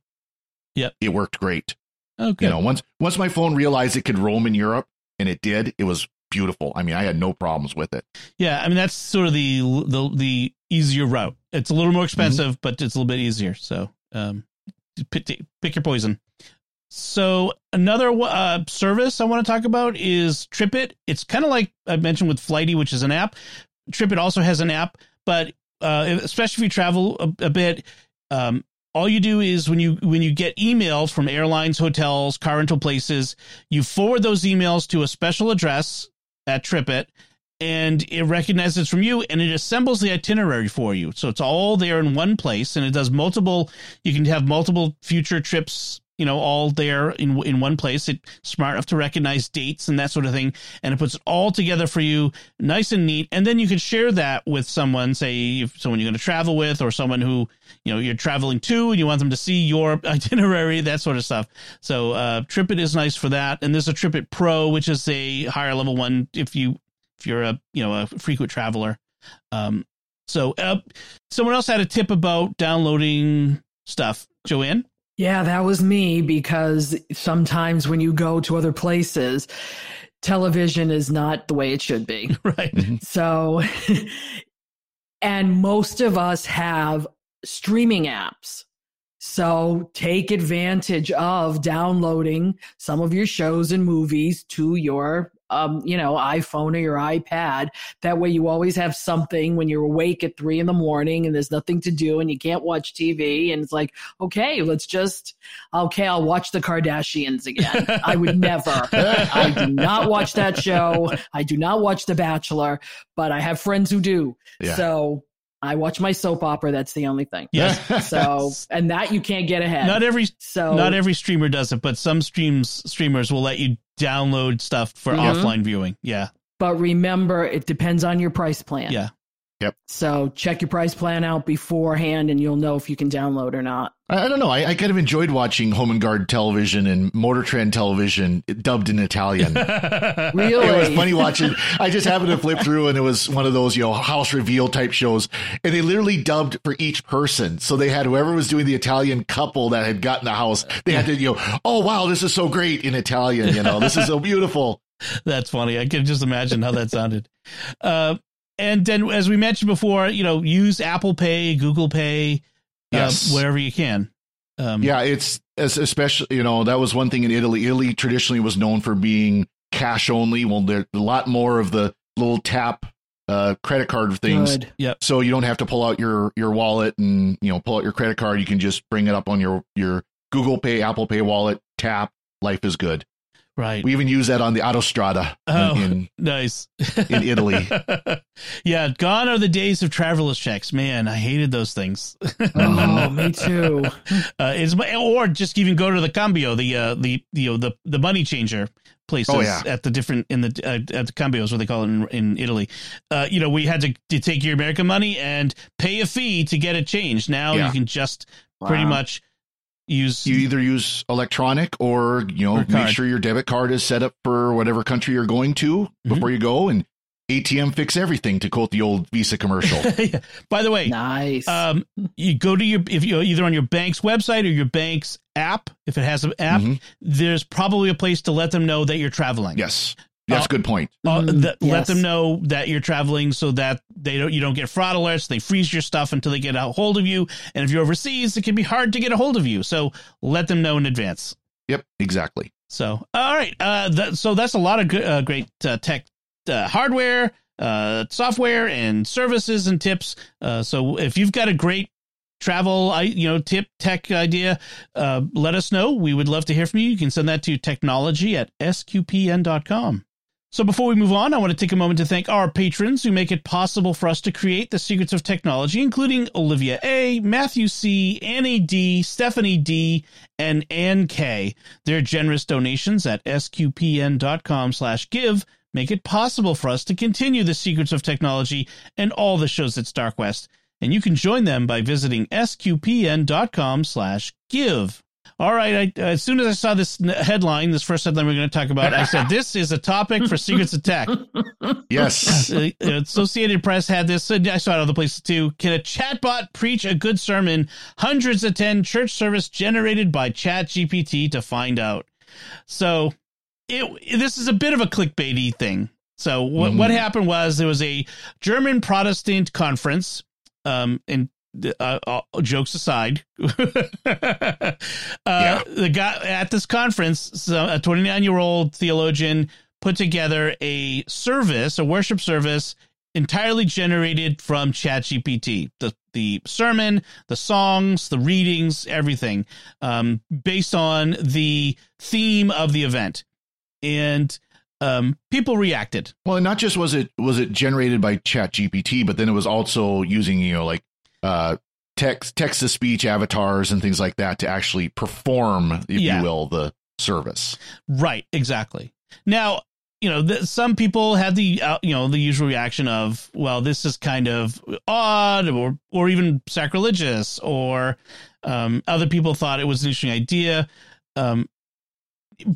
Yep. it worked great. Okay. You know, once once my phone realized it could roam in Europe, and it did, it was beautiful. I mean, I had no problems with it. Yeah, I mean that's sort of the the the easier route. It's a little more expensive, but it's a little bit easier. So, um, pick, pick your poison. So another uh, service I want to talk about is TripIt. It's kind of like I mentioned with Flighty, which is an app. TripIt also has an app, but uh, especially if you travel a, a bit, um, all you do is when you when you get emails from airlines, hotels, car rental places, you forward those emails to a special address at TripIt, and it recognizes from you and it assembles the itinerary for you. So it's all there in one place and it does multiple, you can have multiple future trips you know, all there in in one place. It's smart enough to recognize dates and that sort of thing, and it puts it all together for you, nice and neat. And then you can share that with someone, say if someone you're going to travel with, or someone who you know you're traveling to, and you want them to see your itinerary, that sort of stuff. So uh, TripIt is nice for that, and there's a TripIt Pro, which is a higher level one if you if you're a you know a frequent traveler. Um, so uh, someone else had a tip about downloading stuff. Joanne. Yeah, that was me because sometimes when you go to other places, television is not the way it should be. Right. Mm-hmm. So, and most of us have streaming apps. So take advantage of downloading some of your shows and movies to your um, you know, iPhone or your iPad. That way you always have something when you're awake at three in the morning and there's nothing to do and you can't watch TV. And it's like, okay, let's just, okay, I'll watch the Kardashians again. I would never. I do not watch that show. I do not watch The Bachelor, but I have friends who do. Yeah. So I watch my soap opera. That's the only thing. Yes. So, and that you can't get ahead. Not every so not every streamer does it, but some streams streamers will let you download stuff for Mhm. offline viewing. Yeah. But remember, it depends on your price plan. Yeah. So check your price plan out beforehand, and you'll know if you can download or not. I, I don't know. I, I kind of enjoyed watching Home and Garden television and Motor Trend television dubbed in Italian. Really? It was funny watching. I just happened to flip through, and it was one of those, you know, house reveal type shows, and they literally dubbed for each person. So they had whoever was doing the Italian couple that had gotten the house. They had to, you know, oh wow, this is so great in Italian. You know, this is so beautiful. That's funny. I can just imagine how that sounded. Uh, and then, as we mentioned before, you know, use Apple Pay, Google Pay, Yes. uh, wherever you can. Um, Yeah, it's especially you know that was one thing in Italy. Italy traditionally was known for being cash only. Well, there's a lot more of the little tap uh, credit card things. Good. so you don't have to pull out your your wallet and you know pull out your credit card you can just bring it up on your your google pay apple pay wallet tap life is good Right. we even use that on the autostrada Oh. in nice. in italy yeah. Gone are the days of traveler's checks. Man, I hated those things. Oh, me too. uh, is or just even go to the cambio, the uh, the you know the the money changer places Oh, yeah. at the different in the uh, at the cambios, what they call it in, in Italy. Uh, you know, we had to, to take your American money and pay a fee to get it changed. Now Yeah. you can just pretty much use you either use electronic or you know Or make sure your debit card is set up for whatever country you're going to Mm-hmm. before you go and atm fix everything to quote the old visa commercial Yeah. By the way, Nice. um, you go to your if you either on your bank's website or your bank's app, if it has an app, Mhm. there's probably a place to let them know that you're traveling. yes that's a good point Uh, Mm, that, Let yes. them know that you're traveling so that they don't you don't get fraud alerts. They freeze your stuff until they get a hold of you. And if you're overseas, it can be hard to get a hold of you. So let them know in advance. yep exactly So all right, uh, that, so that's a lot of good, uh, great uh, tech uh, hardware, uh, software, and services and tips. Uh, so if you've got a great travel, you know tip tech idea, uh, let us know. We would love to hear from you. You can send that to technology at sqpn.com. So before we move on, I want to take a moment to thank our patrons who make it possible for us to create the secrets of technology, including Olivia A, Matthew C, Annie D, Stephanie D, and Ann K. Their generous donations at sqpn.com slash give make it possible for us to continue the secrets of technology and all the shows at StarQuest. And you can join them by visiting sqpn.com slash give. All right. I, as soon as I saw this headline, this first headline we're going to talk about, I said, this is a topic for Secrets of Tech. yes Uh, Associated Press had this. I saw it other places too. Can a chatbot preach a good sermon? Hundreds attend church service generated by Chat GPT to find out. So, it this is a bit of a clickbaity thing. So, what Mhm. what happened was there was a German Protestant conference, um, and uh, uh, jokes aside, uh, the guy at this conference, a 29 year old theologian put together a service, a worship service entirely generated from ChatGPT. The the sermon, the songs, the readings, everything, um, based on the theme of the event. And um, people reacted. Well, and not just was it was it generated by Chat GPT, but then it was also using you know like uh, text text to speech avatars and things like that to actually perform, if Yeah. you will, the service. Right, exactly. Now, you know, th- some people had the uh, you know the usual reaction of, well, this is kind of odd, or or even sacrilegious, or um, other people thought it was an interesting idea. Um,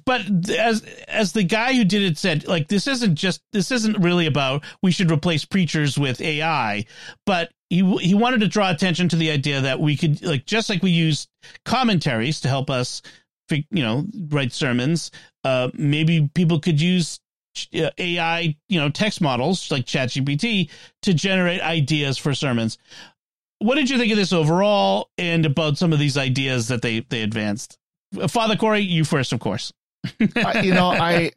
but as as the guy who did it said, like this isn't just this isn't really about we should replace preachers with AI, but he he wanted to draw attention to the idea that we could like just like we use commentaries to help us you know write sermons uh maybe people could use uh, ai you know text models like chatgpt to generate ideas for sermons. What did you think of this overall and about some of these ideas that they they advanced father cory you first of course I, you know, I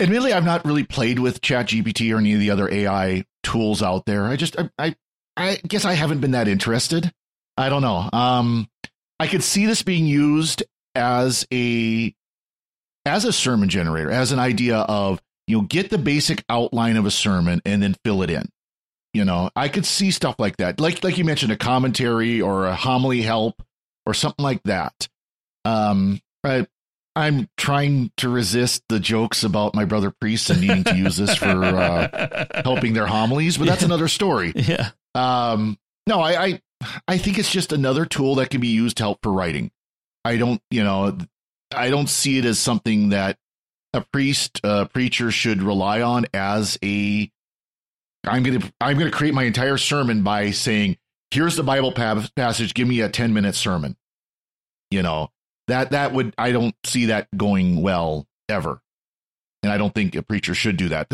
admittedly I've not really played with Chat GPT or any of the other AI tools out there. I just I, I I guess I haven't been that interested. I don't know. Um I could see this being used as a as a sermon generator, as an idea of you know, get the basic outline of a sermon and then fill it in. You know, I could see stuff like that. Like like you mentioned, a commentary or a homily help or something like that. Um I I'm trying to resist the jokes about my brother priests and needing to use this for uh, helping their homilies, but that's another story. yeah Um, no, I, I I think it's just another tool that can be used to help for writing. I don't, you know, I don't see it as something that a priest, a preacher should rely on as a. I'm gonna I'm gonna create my entire sermon by saying, "Here's the Bible pa- passage. Give me a ten minute sermon." You know that that would I don't see that going well ever, and I don't think a preacher should do that.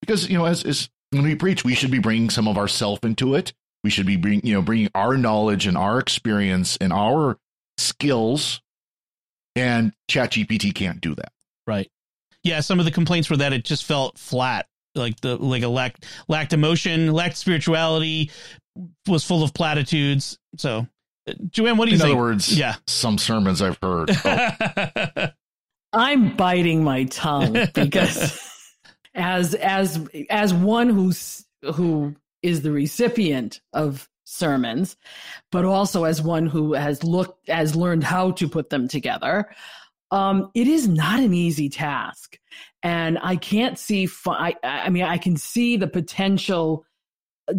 Because you know as as when we preach, we should be bringing some of ourself into it. We should be bring you know bringing our knowledge and our experience and our skills, and ChatGPT can't do that. right. Yeah some of the complaints were that it just felt flat like the like a lacked lacked emotion lacked spirituality was full of platitudes. So joanne what do you In think other words, yeah some sermons I've heard. Oh, I'm biting my tongue because as as as one who's who is the recipient of sermons, but also as one who has looked has learned how to put them together, um, it is not an easy task, and I can't see. fi- I, I mean, I can see the potential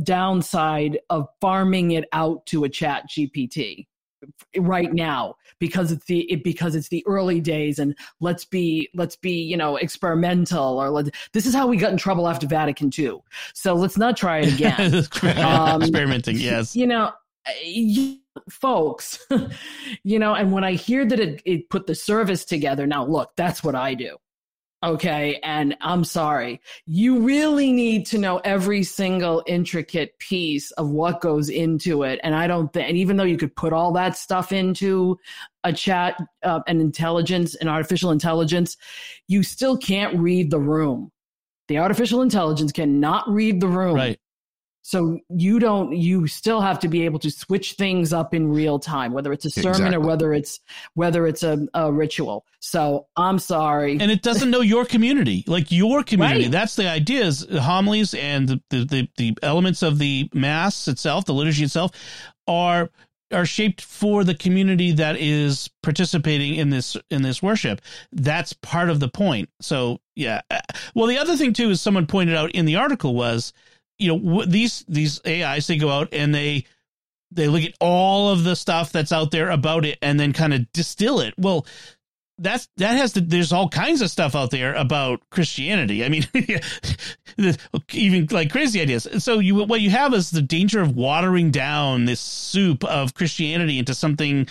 downside of farming it out to a Chat GPT right now because it's the it, because it's the early days and let's be let's be you know experimental or let this is how we got in trouble after Vatican II. So let's not try it again. Um, experimenting yes you know, you, folks, you know, and when I hear that it, it put the service together, now look, that's what I do. Okay. And I'm sorry. You really need to know every single intricate piece of what goes into it. And I don't think, and even though you could put all that stuff into a chat, uh, an intelligence, an artificial intelligence, you still can't read the room. The artificial intelligence cannot read the room. right So you don't, you still have to be able to switch things up in real time, whether it's a sermon Exactly. or whether it's, whether it's a, a ritual. So I'm sorry. and it doesn't know your community like your community Right. that's the idea is homilies and the, the the the elements of the mass itself the liturgy itself are are shaped for the community that is participating in this in this worship that's part of the point so yeah Uh, well the other thing too is someone pointed out in the article was you know these these ais they go out and they they look at all of the stuff that's out there about it and then kind of distill it. Well that's that has to there's all kinds of stuff out there about christianity. I mean even like crazy ideas. So you what you have is the danger of watering down this soup of christianity into something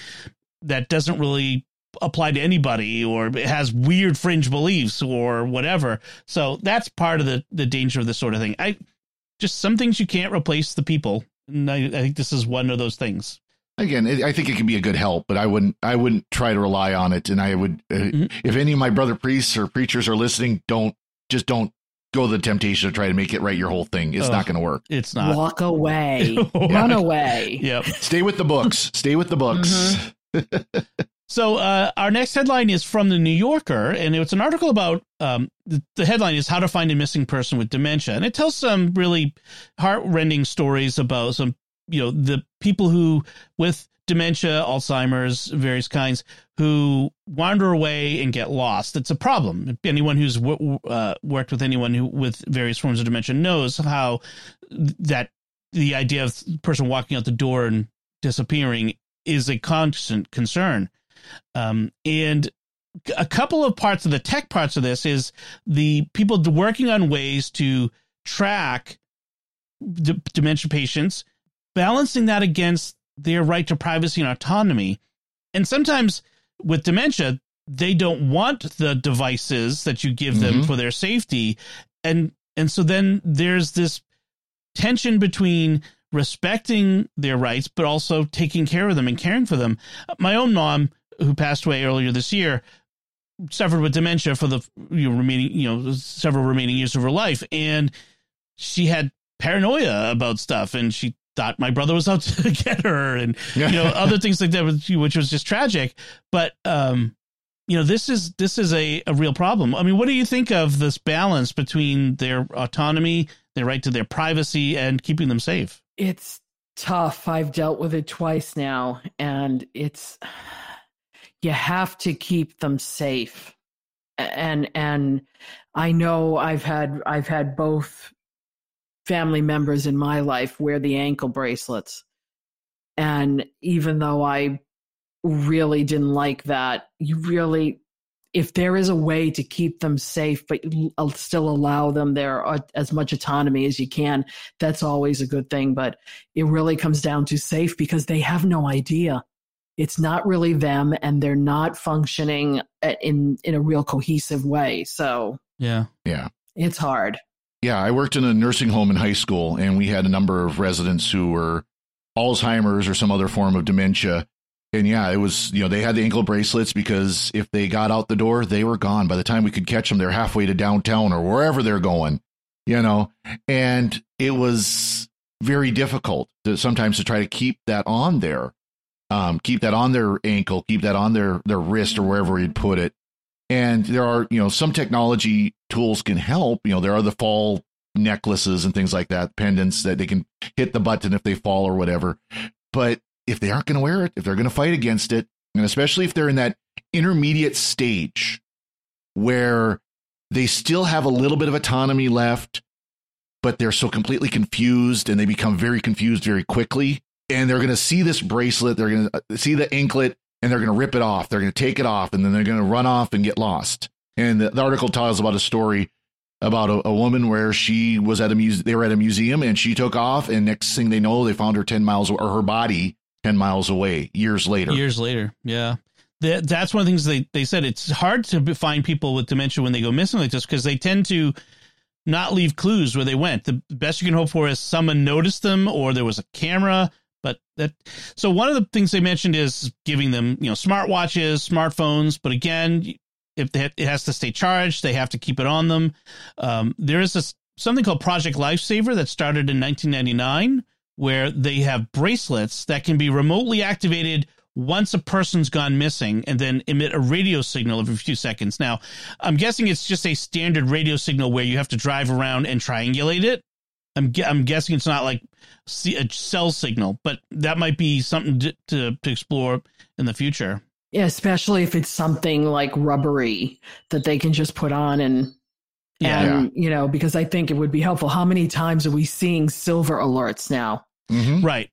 that doesn't really apply to anybody or has weird fringe beliefs or whatever. So that's part of the the danger of this sort of thing. I just some things you can't replace the people and i, I think this is one of those things Again, it, I think it can be a good help, but I wouldn't. I wouldn't try to rely on it. And I would, uh, Mhm. if any of my brother priests or preachers are listening, don't just don't go the temptation to try to make it right your whole thing. It's Oh. not going to work. it's not Walk away, run away. yep Stay with the books. Stay with the books. Mm-hmm. So uh, our next headline is from the New Yorker, and it's an article about um, the, the, headline is "How to Find a Missing Person with Dementia," and it tells some really heartrending stories about some, you know, the people who with dementia, Alzheimer's, various kinds, who wander away and get lost. It's a problem. Anyone who's w- uh, worked with anyone who with various forms of dementia knows how that the idea of person walking out the door and disappearing is a constant concern. Um, and a couple of parts of the tech parts of this is the people working on ways to track d- dementia patients, balancing that against their right to privacy and autonomy. And sometimes with dementia, they don't want the devices that you give them mm-hmm. for their safety. And and so then there's this tension between respecting their rights but also taking care of them and caring for them. My own mom who passed away earlier this year suffered with dementia for the you know, remaining you know several remaining years of her life. And she had paranoia about stuff. And she thought my brother was out to get her and you know other things like that which was just tragic. But um you know this is this is a, a real problem. I mean what do you think of this balance between their autonomy their right to their privacy and keeping them safe? It's tough. I've dealt with it twice now and it's you have to keep them safe and and i know i've had i've had both family members in my life wear the ankle bracelets. And even though I really didn't like that, you really, if there is a way to keep them safe, but still allow them their uh, as much autonomy as you can, that's always a good thing. But it really comes down to safe because they have no idea. It's not really them, and they're not functioning uh, in in a real cohesive way. So yeah, yeah, it's hard. Yeah, I worked in a nursing home in high school, and we had a number of residents who were Alzheimer's or some other form of dementia. And yeah, it was, you know, they had the ankle bracelets because if they got out the door, they were gone. By the time we could catch them, they're halfway to downtown or wherever they're going, you know, and it was very difficult to sometimes to try to keep that on there, um, keep that on their ankle, keep that on their, their wrist or wherever you'd put it. And there are, you know, some technology tools can help. You know, there are the fall necklaces and things like that, pendants that they can hit the button if they fall or whatever. But if they aren't going to wear it, if they're going to fight against it, and especially if they're in that intermediate stage where they still have a little bit of autonomy left, but they're so completely confused and they become very confused very quickly. And they're going to see this bracelet, they're going to uh, see the anklet, and they're going to rip it off. They're going to take it off and then they're going to run off and get lost. And the, the article tells about a story about a, a, woman where she was at a museum. They were at a museum and she took off. And next thing they know, they found her 10 miles or her body 10 miles away years later. Years later. Yeah. That, that's one of the things they, they said. It's hard to find people with dementia when they go missing like this because they tend to not leave clues where they went. The best you can hope for is someone noticed them or there was a camera but that so one of the things they mentioned is giving them you know smartwatches, smartphones. But again, if they, it has to stay charged, they have to keep it on them. Um, there is something called Project Lifesaver that started in 1999, where they have bracelets that can be remotely activated once a person's gone missing and then emit a radio signal every few seconds. Now, I'm guessing it's just a standard radio signal where you have to drive around and triangulate it. I'm I'm guessing it's not like a cell signal, but that might be something to, to, to explore in the future. Yeah, especially if it's something like rubbery that they can just put on and and yeah. you know because I think it would be helpful. How many times are we seeing silver alerts now? Mm-hmm. Right,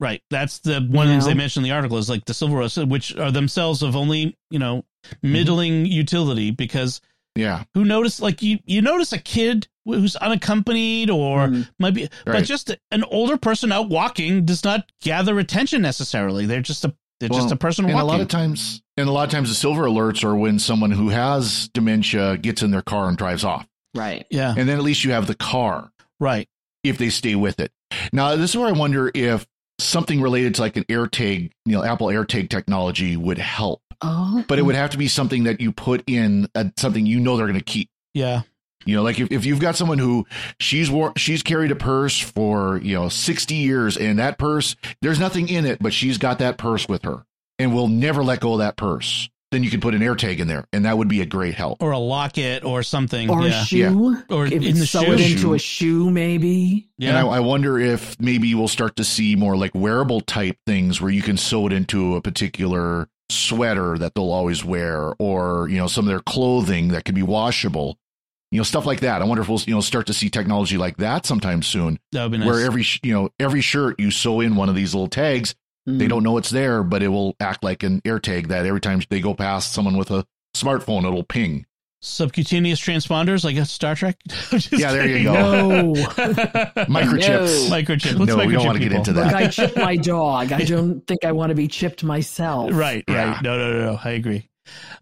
right. That's the one you of the things they mentioned in the article is like the silver alerts, which are themselves of only you know middling mm-hmm. utility because yeah. Who notice like you you notice a kid who's unaccompanied or mm. might be right. but just an older person out walking does not gather attention necessarily. They're just a they're well, just a person and walking. a lot of times and a lot of times the silver alerts are when someone who has dementia gets in their car and drives off. Right. Yeah. And then at least you have the car. Right. If they stay with it. Now this is where I wonder if something related to like an AirTag, you know, Apple AirTag technology would help Oh. But it would have to be something that you put in a, something you know they're going to keep. Yeah. You know, like if, if you've got someone who she's wore, she's carried a purse for, you know, 60 years and that purse, there's nothing in it, but she's got that purse with her. and will never let go of that purse, then you can put an air tag in there, and that would be a great help. Or a locket or something. Or yeah. a shoe. Or if in the sew shoe. it into a shoe, maybe. Yeah. And I, I wonder if maybe we'll start to see more like wearable type things where you can sew it into a particular sweater that they'll always wear, or you know some of their clothing that can be washable. You know stuff like that. I wonder if we'll you know start to see technology like that sometime soon, that would be nice. where every sh- you know every shirt you sew in one of these little tags. Mm. They don't know it's there, but it will act like an air tag that every time they go past someone with a smartphone, it'll ping. Subcutaneous transponders like a Star Trek. I'm Yeah, there you go. No. Microchips. Microchip. Let's No, we don't wanna get people. into Look, that. I chipped my dog. I don't think I want to be chipped myself. Right, Yeah. right. No, no, no, no. I agree.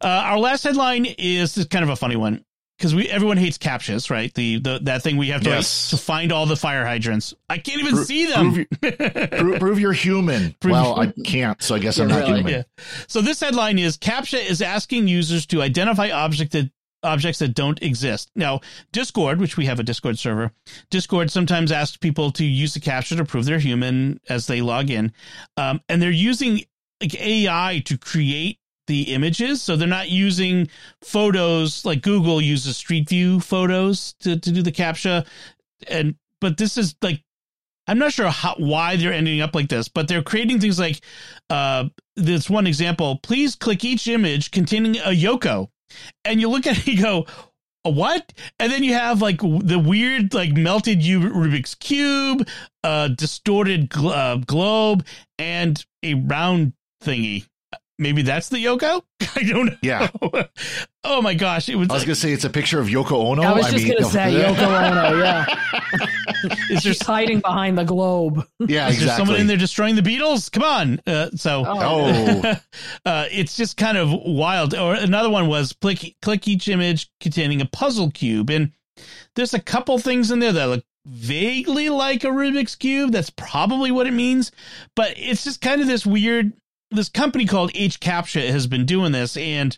Uh, our last headline is is kind of a funny one because we everyone hates captchas, right? The the that thing we have to Yes. like, to find all the fire hydrants. I can't even Pro- see them. Prove, prove you're human. Prove- well, I can't, so I guess I'm not really. human. yeah. So this headline is CAPTCHA is asking users to identify object that objects that don't exist. Now, Discord, which we have a Discord server, Discord sometimes asks people to use the CAPTCHA to prove they're human as they log in, um, and they're using like AI to create the images. So they're not using photos like Google uses Street View photos to to do the CAPTCHA, and but this is like I'm not sure how why they're ending up like this, but they're creating things like uh this one example, please click each image containing a Yoko. And you look at it and you go, a what? And then you have like the weird, like melted Rubik's Cube, uh, distorted gl- uh, globe, and a round thingy. Maybe that's the Yoko? I don't know. Yeah. oh my gosh. It was, I was gonna say it's a picture of Yoko Ono. I was just mean, going to say Yoko Ono, yeah. is there, hiding behind the globe. yeah, is there someone in there destroying the Beatles? Come on. Uh, so. Oh, uh, it's just kind of wild. Or another one was click click each image containing a puzzle cube, and there's a couple things in there that look vaguely like a Rubik's cube. That's probably what it means, but it's just kind of this weird. This company called H Captcha has been doing this, and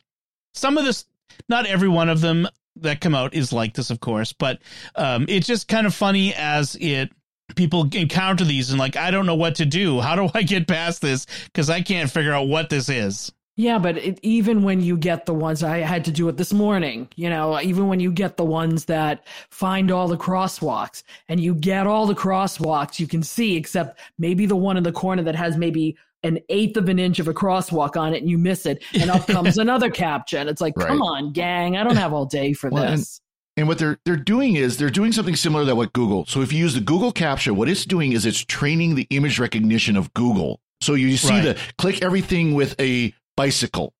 some of this, not every one of them that come out is like this, of course, but um, it's just kind of funny as it people encounter these and like I don't know what to do. How do I get past this? Because I can't figure out what this is. Yeah, but it, even when you get the ones, I had to do it this morning, you know, even when you get the ones that find all the crosswalks and you get all the crosswalks you can see, except maybe the one in the corner that has maybe an eighth of an inch of a crosswalk on it and you miss it. And up comes another captcha. And it's like, Right. come on, gang, I don't have all day for Well, and- this. and what they're they're doing is they're doing something similar to what Google. So if you use the Google CAPTCHA, what it's doing is it's training the image recognition of Google. So you see Right. the click everything with a bicycle.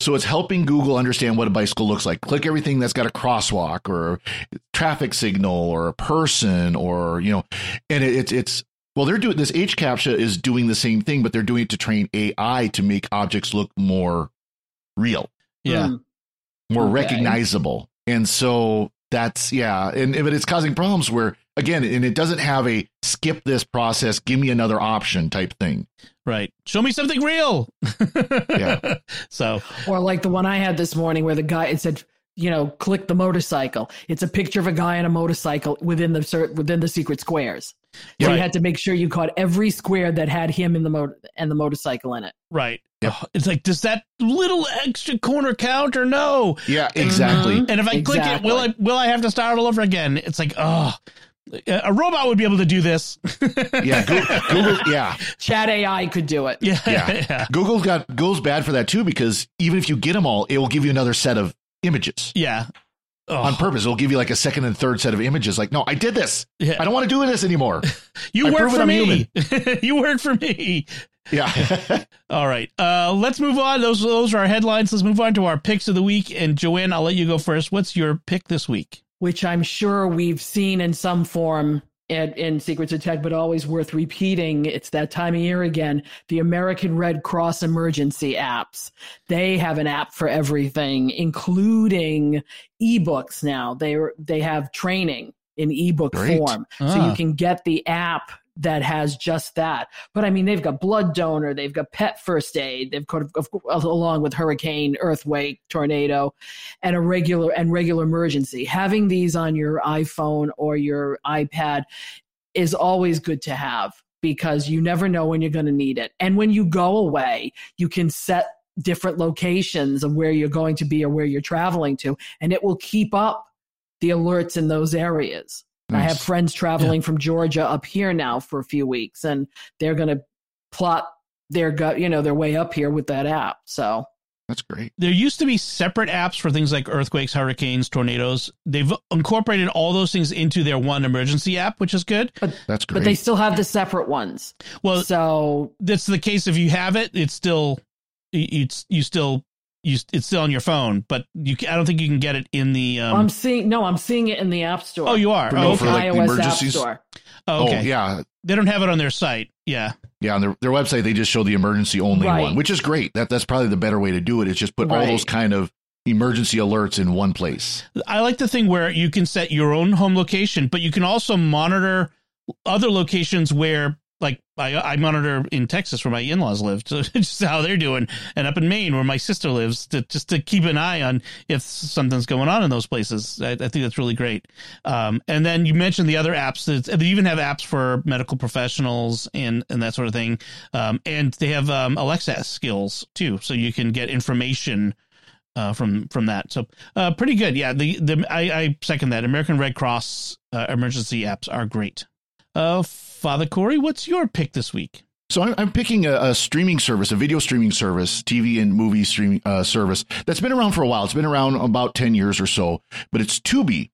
So it's helping Google understand what a bicycle looks like. Click everything that's got a crosswalk or a traffic signal or a person or you know, and it, it's it's well they're doing this H CAPTCHA is doing the same thing, but they're doing it to train AI to make objects look more real Yeah. Mm. more Okay. recognizable. And so that's yeah, and but it's causing problems where again, and it doesn't have a skip this process, give me another option type thing. Right. Show me something real. Yeah. So Or like the one I had this morning where the guy it said, you know, click the motorcycle. It's a picture of a guy on a motorcycle within the within the secret squares. So Right. you had to make sure you caught every square that had him in the motor and the motorcycle in it. right. Yep. It's like, does that little extra corner count or no? Yeah, exactly. Mhm. And if I click it, will I will I have to start all over again? It's like, oh, a robot would be able to do this. Yeah, Google, Google yeah. Chat AI could do it. yeah, Yeah. Google's got Google's bad for that too because even if you get them all, it will give you another set of images yeah. Oh, on purpose. It'll give you like a second and third set of images. Like, no, I did this. yeah. I don't want to do this anymore. You I work for I'm me. you work for me. Yeah. All right. Uh, let's move on. Those those are our headlines. Let's move on to our picks of the week. And Joanne, I'll let you go first. What's your pick this week? which I'm sure we've seen in some form in, in Secrets of Tech, but always worth repeating. It's that time of year again. The American Red Cross emergency apps. They have an app for everything, including ebooks now. They they have training in ebook Great. form, so Ah. you can get the app that has just that. But I mean, they've got blood donor, they've got pet first aid, they've got of- uh, along with hurricane, earthquake, tornado, and a regular and regular emergency. Having these on your iPhone or your iPad is always good to have because you never know when you're going to need it. And when you go away, you can set different locations of where you're going to be or where you're traveling to, and it will keep up the alerts in those areas. Nice. I have friends traveling yeah. from Georgia up here now for a few weeks, and they're going to plot their gut, you know, their way up here with that app. So that's great. There used to be separate apps for things like earthquakes, hurricanes, tornadoes. They've incorporated all those things into their one emergency app, which is good. But that's great. But they still have the separate ones. Well, so that's the case. If you have it, it's still it's you still you it's still on your phone, but you I don't think you can get it in the. Um... I'm seeing no, I'm seeing it in the App Store. Oh, you are. For, oh, for like iOS App Store. Oh, okay. oh, yeah. They don't have it on their site. Yeah. Yeah, on their, their website they just show the emergency only right. one, which is great. That that's probably the better way to do it. Is just put right. all those kind of emergency alerts in one place. I like the thing where you can set your own home location, but you can also monitor other locations where like I, I monitor in Texas where my in-laws live, so just how they're doing, and up in Maine where my sister lives, to just to keep an eye on if something's going on in those places. I, I think that's really great. Um, and then you mentioned the other apps that they even have apps for medical professionals and and that sort of thing. Um, and they have um, Alexa skills too, so you can get information. Uh, from from that, so uh, pretty good. Yeah, the the I, I second that. American Red Cross uh, emergency apps are great. Uh, Father Cory, what's your pick this week? So I'm, I'm picking a, a, streaming service, a video streaming service, TV and movie streaming uh, service that's been around for a while. It's been around about ten years or so, but it's Tubi,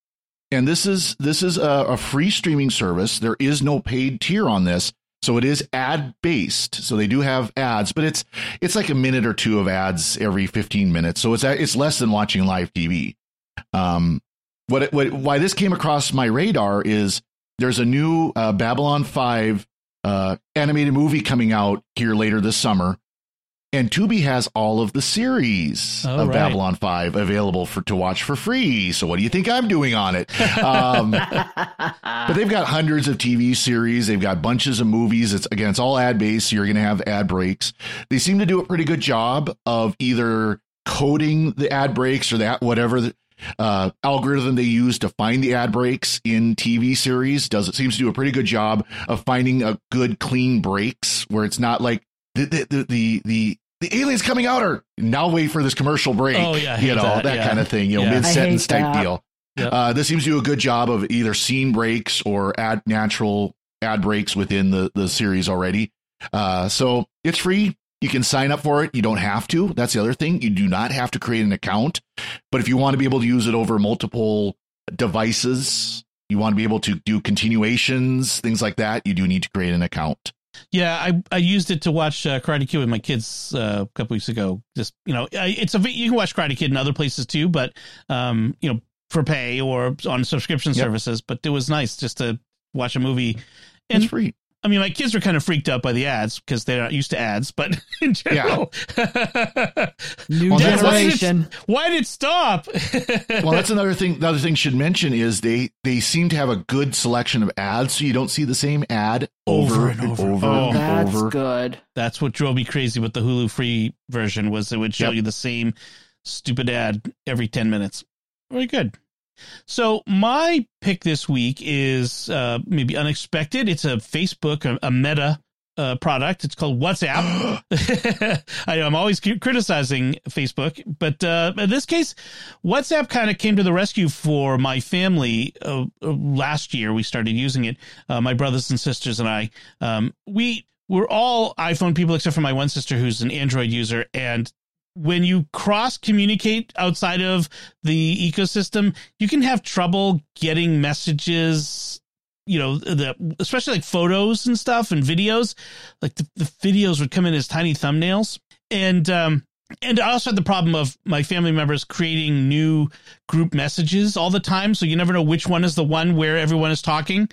and this is this is a, a free streaming service. There is no paid tier on this, so it is ad based. So they do have ads, but it's it's like a minute or two of ads every 15 minutes. So it's it's less than watching live TV. Um, what, what why this came across my radar is there's a new uh, Babylon 5 uh, animated movie coming out here later this summer. And Tubi has all of the series oh, of right. Babylon 5 available for to watch for free. So what do you think I'm doing on it? Um, but they've got hundreds of TV series. They've got bunches of movies. It's again, it's all ad based. So you're going to have ad breaks. They seem to do a pretty good job of either coding the ad breaks or that whatever uh, algorithm they use to find the ad breaks in TV series does it seems to do a pretty good job of finding a good clean breaks where it's not like the the the the, the, the aliens coming out or now wait for this commercial break. Oh yeah, you know that, that yeah. kind of thing. You know, yeah. mid sentence type that. deal. Yep. Uh, this seems to do a good job of either scene breaks or ad natural ad breaks within the the series already. Uh, so it's free. You can sign up for it. You don't have to. That's the other thing. You do not have to create an account. But if you want to be able to use it over multiple devices, you want to be able to do continuations, things like that, you do need to create an account. Yeah, I I used it to watch uh, Karate Kid with my kids uh, a couple weeks ago. Just you know, it's a you can watch Karate Kid in other places too, but um, you know, for pay or on subscription yep. services. But it was nice just to watch a movie. And, it's free. I mean, my kids were kind of freaked out by the ads because they're not used to ads, but in general, yeah. new well, generation. Why did it, stop? well, that's another thing. The other thing should mention is they they seem to have a good selection of ads, so you don't see the same ad over, over and over. And over, oh, and that's over. good. That's what drove me crazy with the Hulu free version was it would show yep. you the same stupid ad every ten minutes. Very good. So my pick this week is uh, maybe unexpected. It's a Facebook, a, a Meta uh, product. It's called WhatsApp. I know I'm always criticizing Facebook, but uh, in this case, WhatsApp kind of came to the rescue for my family. Uh, uh, last year, we started using it. Uh, my brothers and sisters and I. Um, we we're all iPhone people except for my one sister who's an Android user, and when you cross communicate outside of the ecosystem, you can have trouble getting messages. You know, the especially like photos and stuff and videos. Like the, the videos would come in as tiny thumbnails, and um, and I also had the problem of my family members creating new group messages all the time, so you never know which one is the one where everyone is talking.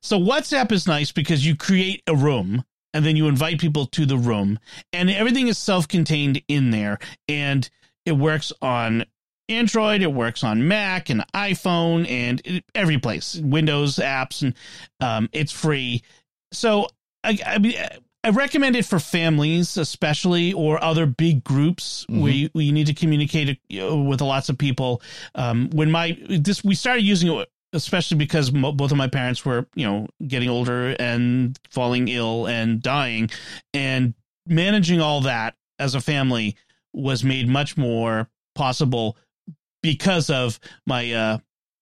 So WhatsApp is nice because you create a room and then you invite people to the room and everything is self-contained in there and it works on android it works on mac and iphone and every place windows apps and um, it's free so I, I, I recommend it for families, especially, or other big groups mm-hmm. where, you, where, you, need to communicate with lots of people. Um, when my this we started using it especially because mo- both of my parents were, you know, getting older and falling ill and dying, and managing all that as a family was made much more possible because of my, uh,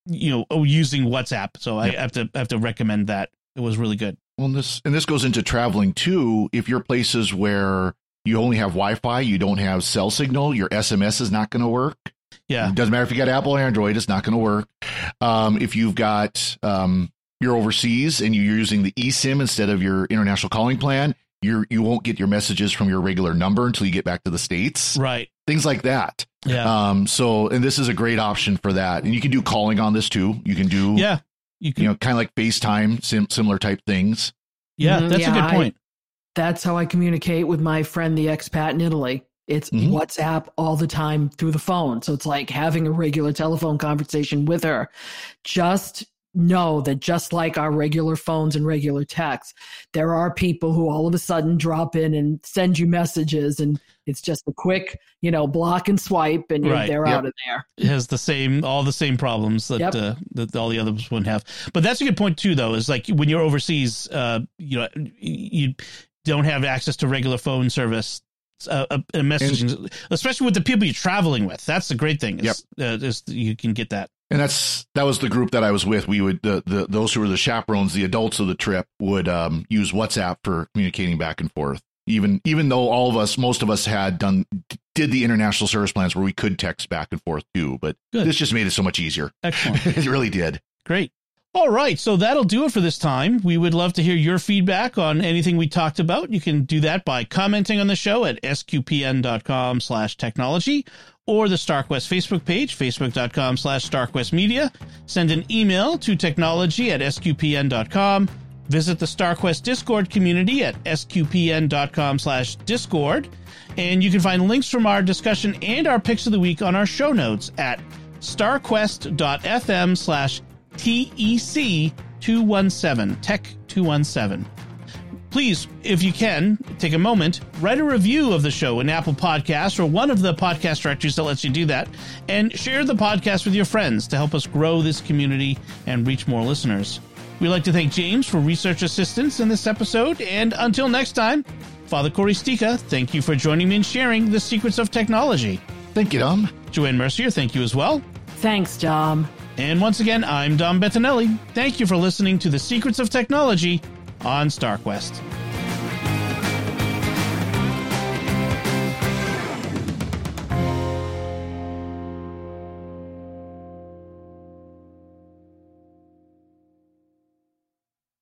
you know, oh, using WhatsApp. So I have to I have to recommend that. It was really good. Well, and this and this goes into traveling too. If you're places where you only have Wi-Fi, you don't have cell signal, your SMS is not going to work. Yeah. It doesn't matter if you got Apple or Android, it's not going to work. Um, if you've got um, you're overseas and you're using the eSIM instead of your international calling plan, you're you won't get your messages from your regular number until you get back to the states. Right. Things like that. Yeah. Um, so and this is a great option for that. And you can do calling on this too. You can do yeah. You can. you know kind of like FaceTime, sim- similar type things. yeah. That's yeah, a good I- point. That's how I communicate with my friend, the expat in Italy. It's Mhm. WhatsApp all the time through the phone. So it's like having a regular telephone conversation with her. Just know that just like our regular phones and regular texts, there are people who all of a sudden drop in and send you messages and it's just a quick, you know, block and swipe and Right, they're yep. out of there. It has the same all the same problems that Yep. uh, that all the others wouldn't have. But that's a good point too, though. Is like when you're overseas, uh, you know, you don't have access to regular phone service. Uh, uh, uh, messaging, especially with the people you're traveling with. That's the great thing. Is, uh, is you can get that. And that's that was the group that I was with. We would the, the those who were the chaperones, the adults of the trip, would um, use WhatsApp for communicating back and forth. Even even though all of us, most of us had done did the international service plans where we could text back and forth too. But Good. this just made it so much easier. Excellent. it really did. Great. All right, so that'll do it for this time. We would love to hear your feedback on anything we talked about. You can do that by commenting on the show at sqpn.com slash technology or the StarQuest Facebook page, facebook.com slash starquestmedia. Send an email to technology at sqpn.com. Visit the StarQuest Discord community at sqpn.com slash discord. And you can find links from our discussion and our picks of the week on our show notes at starquest.fm slash TEC 217, Tech 217. Please, if you can, take a moment, write a review of the show in Apple Podcasts or one of the podcast directories that lets you do that, and share the podcast with your friends to help us grow this community and reach more listeners. We'd like to thank James for research assistance in this episode, and until next time, Father Cory Sticha, thank you for joining me and sharing the secrets of technology. Thank you, Dom. Joanne Mercier, thank you as well. Thanks, Dom. And once again, I'm Dom Bettinelli. Thank you for listening to The Secrets of Technology on StarQuest.